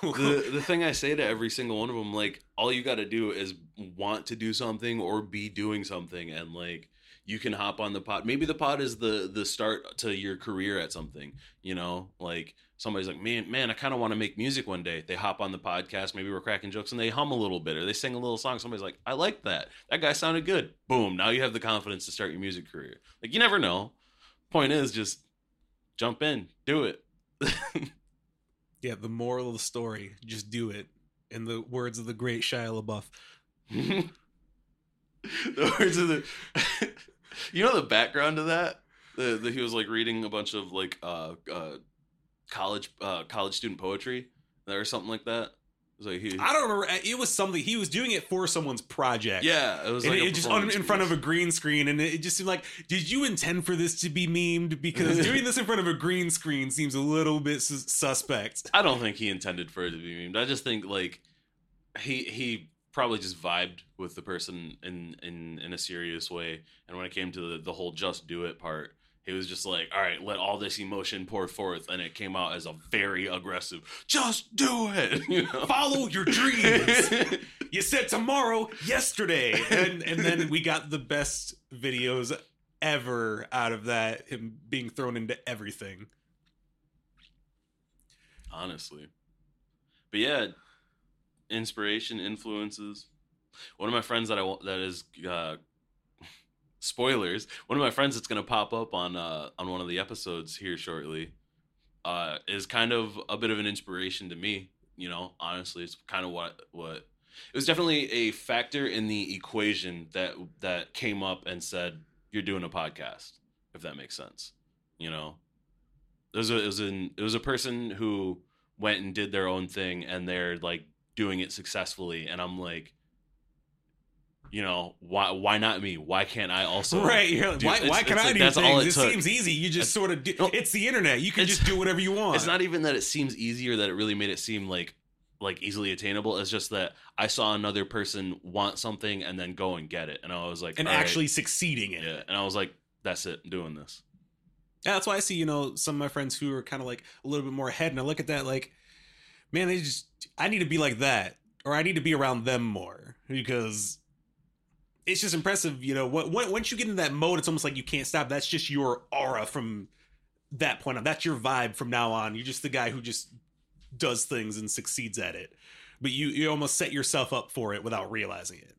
the the thing I say to every single one of them, like, all you got to do is want to do something or be doing something, and like, you can hop on the pod. Maybe the pod is the the start to your career at something. You know, like somebody's like, man, man, I kind of want to make music one day. They hop on the podcast. Maybe we're cracking jokes and they hum a little bit or they sing a little song. Somebody's like, I like that. That guy sounded good. Boom. Now you have the confidence to start your music career. Like, you never know. Point is, just jump in, do it. yeah the moral of the story just do it in the words of the great Shia LaBeouf the words of the you know the background to that the, the he was like reading a bunch of like uh uh college uh college student poetry or something like that like he I don't remember. It was something he was doing it for someone's project. yeah it was like it, just on, in front of a green screen, and it just seemed like, did you intend for this to be memed? Because doing this in front of a green screen seems a little bit sus- suspect. I don't think he intended for it to be memed. I just think like he he probably just vibed with the person in in in a serious way. And when it came to the, the whole just do it part, he was just like, "All right, let all this emotion pour forth," and it came out as a very aggressive, "Just do it," you know. Follow your dreams. you said tomorrow, yesterday, and and then we got the best videos ever out of that. Him being thrown into everything. honestly. But yeah, inspiration, influences. One of my friends that I wa- that is uh, spoilers. One of my friends that's going to pop up on uh, on one of the episodes here shortly uh, is kind of a bit of an inspiration to me. You know, honestly, it's kind of what what it was definitely a factor in the equation that that came up and said you're doing a podcast, if that makes sense. You know, it was a, it was an it was a person who went and did their own thing and they're like doing it successfully and I'm like you know why why not me why can't I also right? You're like, dude, why, why can I like do that's things? all it it took. seems easy. You just It's- sort of do. no, it's the internet. You can just do whatever you want. it's not even that it seems easier that it really made it seem like like easily attainable it's just that I saw another person want something and then go and get it and I was like and all right, actually succeeding in it. and I was like that's it I'm doing this Yeah, that's why I see, you know, some of my friends who are kind of like a little bit more ahead, and I look at that like, man, they just, I need to be like that, or I need to be around them more because it's just impressive, you know. What once you get into that mode, it's almost like you can't stop. That's just your aura from that point on. That's your vibe from now on. You're just the guy who just does things and succeeds at it, but you you almost set yourself up for it without realizing it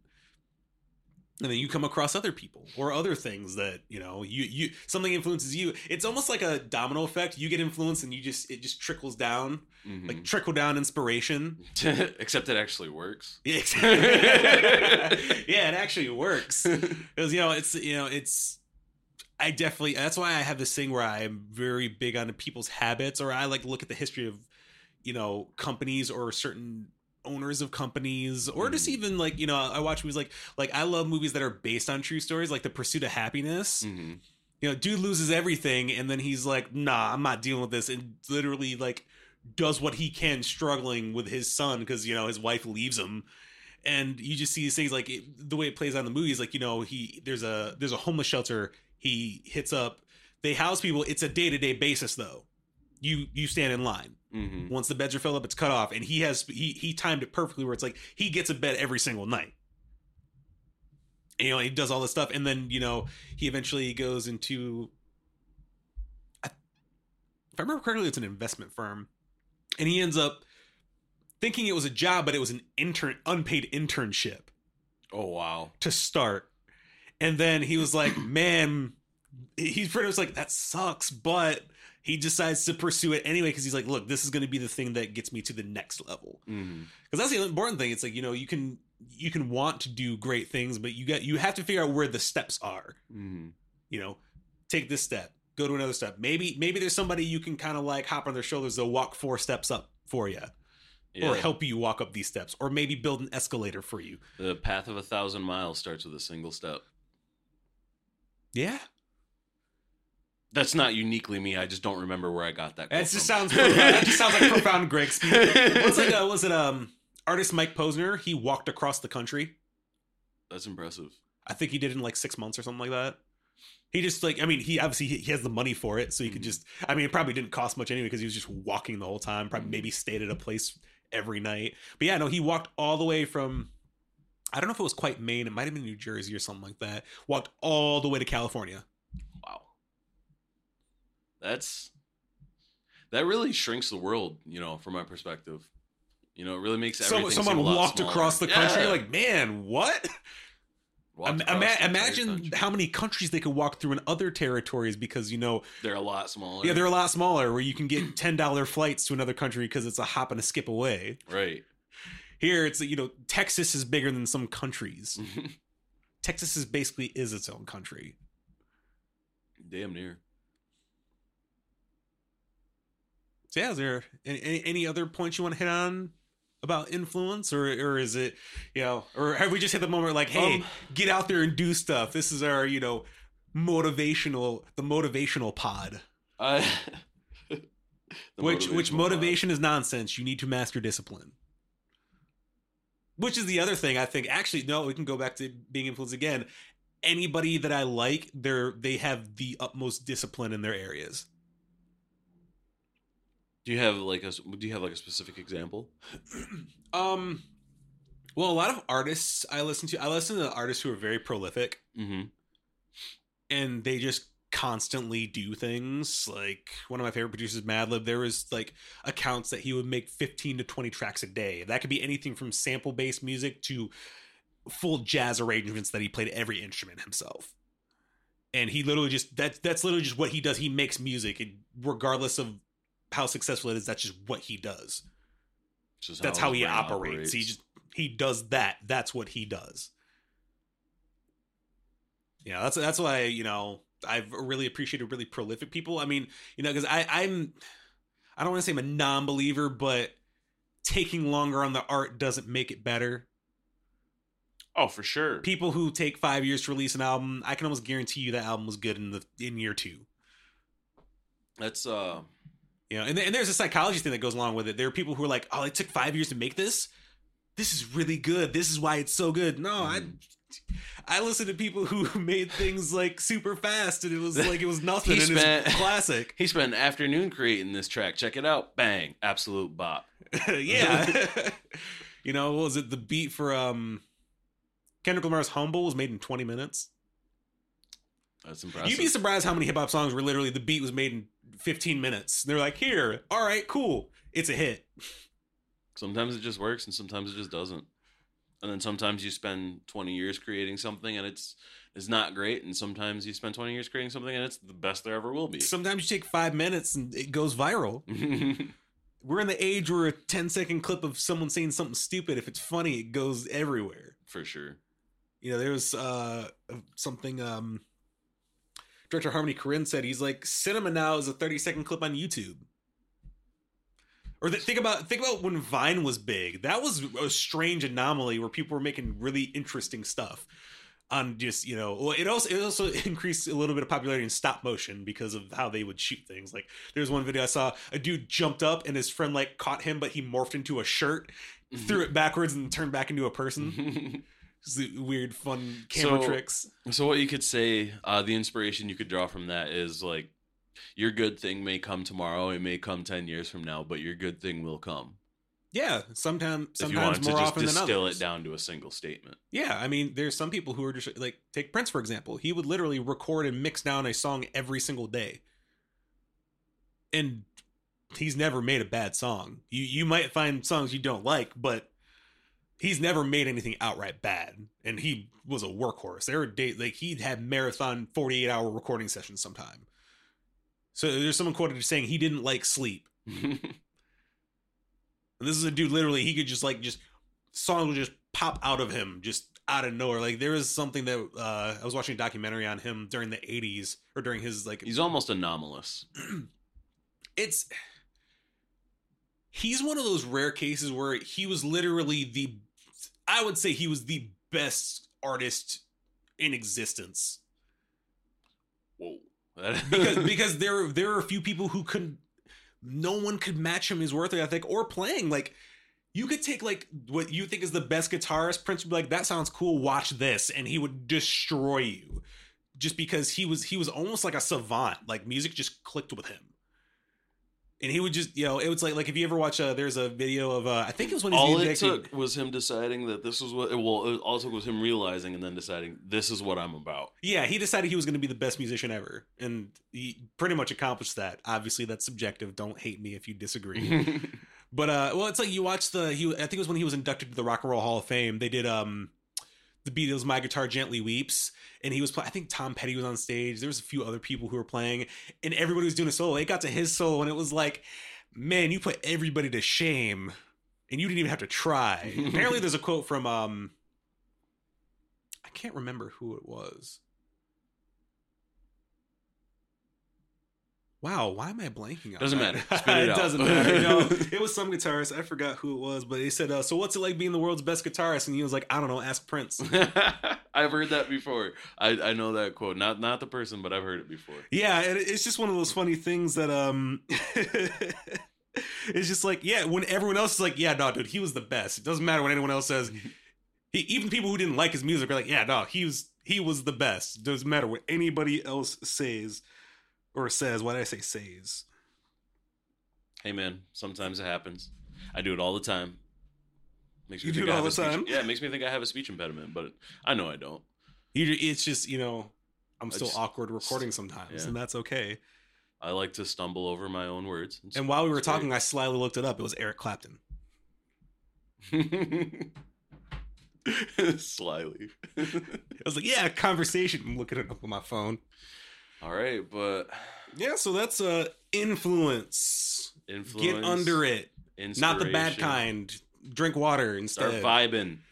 and then you come across other people or other things that you know you you something influences you. It's almost like a domino effect. You get influenced and you just it just trickles down Mhm. like trickle down inspiration. Except it actually works. Yeah, yeah it actually works. Because you know it's you know it's i definitely that's why i have this thing where i'm very big on people's habits or i like look at the history of you know companies or certain owners of companies or just Mm. even like you know i watch movies like like i love movies that are based on true stories like the pursuit of happiness. Hmm you know dude loses everything and then he's like nah i'm not dealing with this and literally like does what he can struggling with his son because you know his wife leaves him. And you just see these things like it, the way it plays out in the movies like you know he there's a there's a homeless shelter. He hits up they house people. It's a day-to-day basis though. You you stand in line. Hmm Once the beds are filled up, it's cut off, and he has he he timed it perfectly where it's like he gets a bed every single night. And, you know, he does all this stuff, and then you know he eventually goes into. I- If I remember correctly, it's an investment firm, and he ends up thinking it was a job, but it was an intern unpaid internship Oh wow. to start. And then he was like, man, he's pretty much like, that sucks. But he decides to pursue it anyway because he's like, look, this is going to be the thing that gets me to the next level. Because that's the important thing. It's like, you know, you can you can want to do great things, but you got you have to figure out where the steps are. hmm You know, take this step, go to another step. Maybe maybe there's somebody you can kind of like hop on their shoulders. They'll walk four steps up for you, Yeah. or help you walk up these steps, or maybe build an escalator for you. The path of a thousand miles starts with a single step. Yeah, That's not uniquely me. I just don't remember where I got that. It just sounds that just sounds like profound Greg speak. What's like uh, was it um artist Mike Posner? He walked across the country. That's impressive. I think he did it in like six months or something like that. He just like I mean he obviously he has the money for it, so he could Mhm. just I mean it probably didn't cost much anyway because he was just walking the whole time. Probably maybe stayed at a place every night. But yeah, no, he walked all the way from I don't know if it was quite Maine. It might have been New Jersey or something like that. Walked all the way to California. That's that really shrinks the world, you know, from my perspective. You know, it really makes everything someone a lot walked smaller. across the country. Yeah. Like, man, what? Ima- imagine country. how many countries they could walk through in other territories because you know they're a lot smaller. yeah they're a lot smaller where you can get $10 flights to another country because it's a hop and a skip away right. here it's you know texas is bigger than some countries texas is basically is its own country Damn near. So yeah is there any, any- other points you want to hit on about influence or or is it you know or have we just hit the moment like hey Um, get out there and do stuff this is our you know motivational the motivational pod The which which motivation is nonsense. You need to master discipline. Which is the other thing I think. Actually, no, we can go back to being influenced again. Anybody that I like, they're they have the utmost discipline in their areas. Do you have like a do you have like a specific example? um, well, a lot of artists I listen to, I listen to artists who are very prolific Mm-hmm. and they just constantly do things. Like one of my favorite producers, Madlib, there was like accounts that he would make 15 to 20 tracks a day. That could be anything from sample based music to full jazz arrangements that he played every instrument himself. And he literally just that's that's literally just what he does. He makes music, regardless of how successful it is. That's just what he does. Just That's how his he brain operates. He just he does that. That's what he does. Yeah, that's that's why you know I've really appreciated really prolific people. I mean, you know, because I I'm I don't want to say I'm a non-believer, but taking longer on the art doesn't make it better. oh, for sure. People who take five years to release an album, I can almost guarantee you that album was good in the in year two. That's uh, You know, and, and there's a psychology thing that goes along with it. There are people who are like, "Oh, it took five years to make this. This is really good. This is why it's so good." No, Mhm. I I listen to people who made things like super fast, and it was like it was nothing, He and it's spent- classic. he spent an afternoon creating this track. Check it out. Bang, absolute bop. yeah, you know, what was it the beat for um Kendrick Lamar's "Humble" was made in 20 minutes. That's impressive. You'd be surprised how many hip hop songs were literally the beat was made in 15 minutes. They're like, "Here, all right, cool, it's a hit." sometimes it just works, and sometimes it just doesn't. And then sometimes you spend 20 years creating something, and it's it's not great. And sometimes you spend 20 years creating something, and it's the best there ever will be. Sometimes you take five minutes and it goes viral. We're in the age where a 10 second clip of someone saying something stupid, if it's funny, it goes everywhere. for sure. You know, there was uh, something um, director Harmony Korine said. He's like, cinema now is a 30 second clip on YouTube. Or think about think about when Vine was big. That was a strange anomaly where people were making really interesting stuff on just you know. Well, it also it also increased a little bit of popularity in stop motion because of how they would shoot things. Like there's one video I saw a dude jumped up and his friend like caught him, but he morphed into a shirt, mm-hmm. threw it backwards, and turned back into a person. Just weird, fun camera So- tricks. So what you could say, uh, the inspiration you could draw from that is like Your good thing may come tomorrow. It may come ten years from now, but your good thing will come. Yeah, sometimes if you want sometimes to more just often than distill it down to a single statement. Yeah, I mean, there's some people who are just like take Prince for example. He would literally record and mix down a song every single day, and he's never made a bad song. You you might find songs you don't like, but he's never made anything outright bad. And he was a workhorse. There were days like he'd have marathon 48 hour recording sessions sometime. So there's someone quoted saying he didn't like sleep. And this is a dude literally he could just like just songs would just pop out of him just out of nowhere. Like there was something that uh I was watching a documentary on him during the 80s or during his like He's almost anomalous. it's he's one of those rare cases where he was literally the I would say he was the best artist in existence. Whoa. because because there there are a few people who couldn't no one could match him his worth ethic or playing like you could take like what you think is the best guitarist prince would be like that sounds cool watch this and he would destroy you just because he was he was almost like a savant like music just clicked with him and he would just you know it was like like if you ever watch a there's a video of uh i think it was when he's all it took was him deciding that this was what. Well, it it was him realizing and then deciding this is what I'm about. Yeah, he decided he was going to be the best musician ever, and he pretty much accomplished that. Obviously, that's subjective. Don't hate me if you disagree. but uh, well, it's like you watch the. He, I think it was when he was inducted to the Rock and Roll Hall of Fame. They did um, the Beatles' "My Guitar Gently Weeps," and he was. Play- I think Tom Petty was on stage. There was a few other people who were playing, and everybody was doing a solo. It got to his solo, and it was like, man, you put everybody to shame, and you didn't even have to try. Apparently, there's a quote from um, I can't remember who it was. Wow, why am I blanking on Doesn't that? matter. Spit it doesn't matter. No, it was some guitarist. I forgot who it was, but he said, uh, "So what's it like being the world's best guitarist?" And he was like, "I don't know. Ask Prince." I've heard that before. I, I know that quote. Not not the person, but I've heard it before. Yeah, and it's just one of those funny things that um, it's just like yeah, when everyone else is like, "Yeah, no, dude, he was the best." It doesn't matter what anyone else says. He, even people who didn't like his music are like, "Yeah, no, he was he was the best." doesn't matter what anybody else says or says. Why did I say says? Hey man, sometimes it happens. I do it all the time. Makes You me do think it all the a speech- Yeah, it makes me think I have a speech impediment, but I know I don't. You, it's just you know, I'm still just- awkward recording sometimes, Yeah. and that's okay. I like to stumble over my own words. It's- And while we were talking, I slyly looked it up. It was Eric Clapton. Slyly. I was like, "Yeah, conversation." I'm looking it up on my phone. All right, but Yeah, so that's uh influence. influence. Get under it. Not the bad kind. Drink water and Start vibing.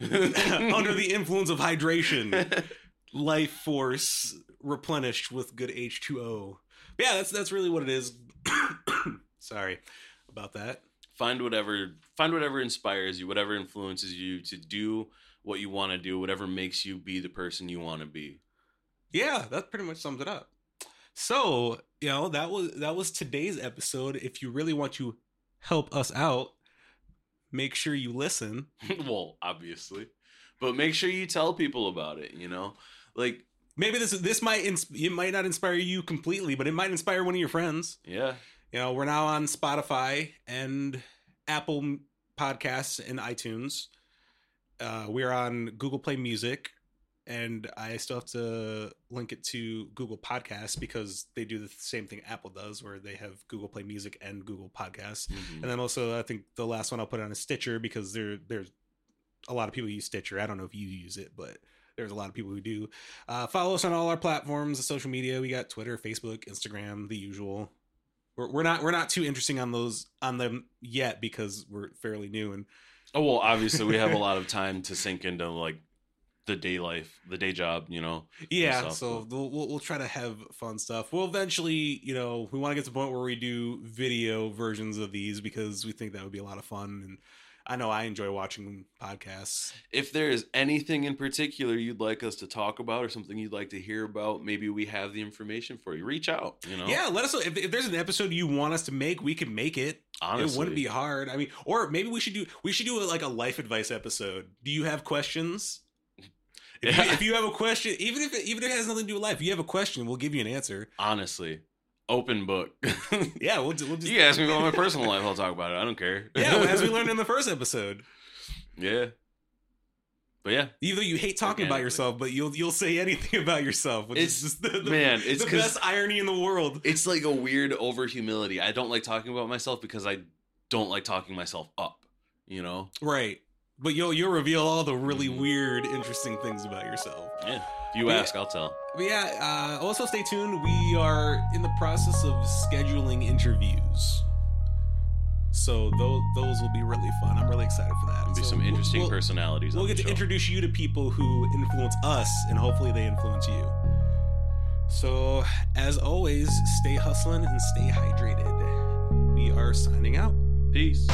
under the influence of hydration. Life force replenished with good H2O. Yeah, that's that's really what it is. Sorry about that. find whatever find whatever inspires you, whatever influences you to do what you want to do, whatever makes you be the person you want to be. Yeah, that pretty much sums it up. So, you know, that was that was today's episode. If you really want to help us out, make sure you listen. well, obviously. But make sure you tell people about it, you know? Like, Maybe this this might ins- it might not inspire you completely, but it might inspire one of your friends. yeah. You know, we're now on Spotify and Apple Podcasts and iTunes. Uh, we're on Google Play Music, and I still have to link it to Google Podcasts because they do the same thing Apple does, where they have Google Play Music and Google Podcasts. Mhm. And then also, I think the last one I'll put on is Stitcher because there there's a lot of people use Stitcher. I don't know if you use it, but there's a lot of people who do. Uh, follow us on all our platforms, social media. We got Twitter, Facebook, Instagram, the usual. We're, we're not we're not too interesting on those on them yet because we're fairly new and Oh, well, obviously, we have a lot of time to sink into, like, the day life, the day job, you know? yeah. So we'll, we'll we'll try to have fun stuff. We'll eventually, you know, we want to get to the point where we do video versions of these because we think that would be a lot of fun and. I know I enjoy watching podcasts. If there is anything in particular you'd like us to talk about or something you'd like to hear about, maybe we have the information for you. Reach out, you know? Yeah, let us know if, if there's an episode you want us to make. We can make it. Honestly. It wouldn't be hard. I mean, or maybe we should do we should do a, like a life advice episode. Do you have questions? If, Yeah. you, if you have a question, even if it, even if it has nothing to do with life, if you have a question, we'll give you an answer. Honestly, open book. Yeah, we'll, we'll just you ask me about my personal life. I'll talk about it. I don't care. yeah, well, as we learned in the first episode. yeah. But yeah, Either you hate talking about yourself, but you'll you'll say anything about yourself, which It's- is just the, the, man, it's the best irony in the world. It's like a weird over humility. I don't like talking about myself because I don't like talking myself up. You know? Right. But you'll you'll reveal all the really Mhm. weird, interesting things about yourself. yeah. If you Yeah. ask, I'll tell. But yeah, uh, also stay tuned. We are in the process of scheduling interviews. So those those will be really fun. I'm really excited for that. There'll be So some we'll- interesting we'll, personalities. We'll on get the to show. introduce you to people who influence us, and hopefully they influence you. So as always, stay hustling and stay hydrated. We are signing out. Peace.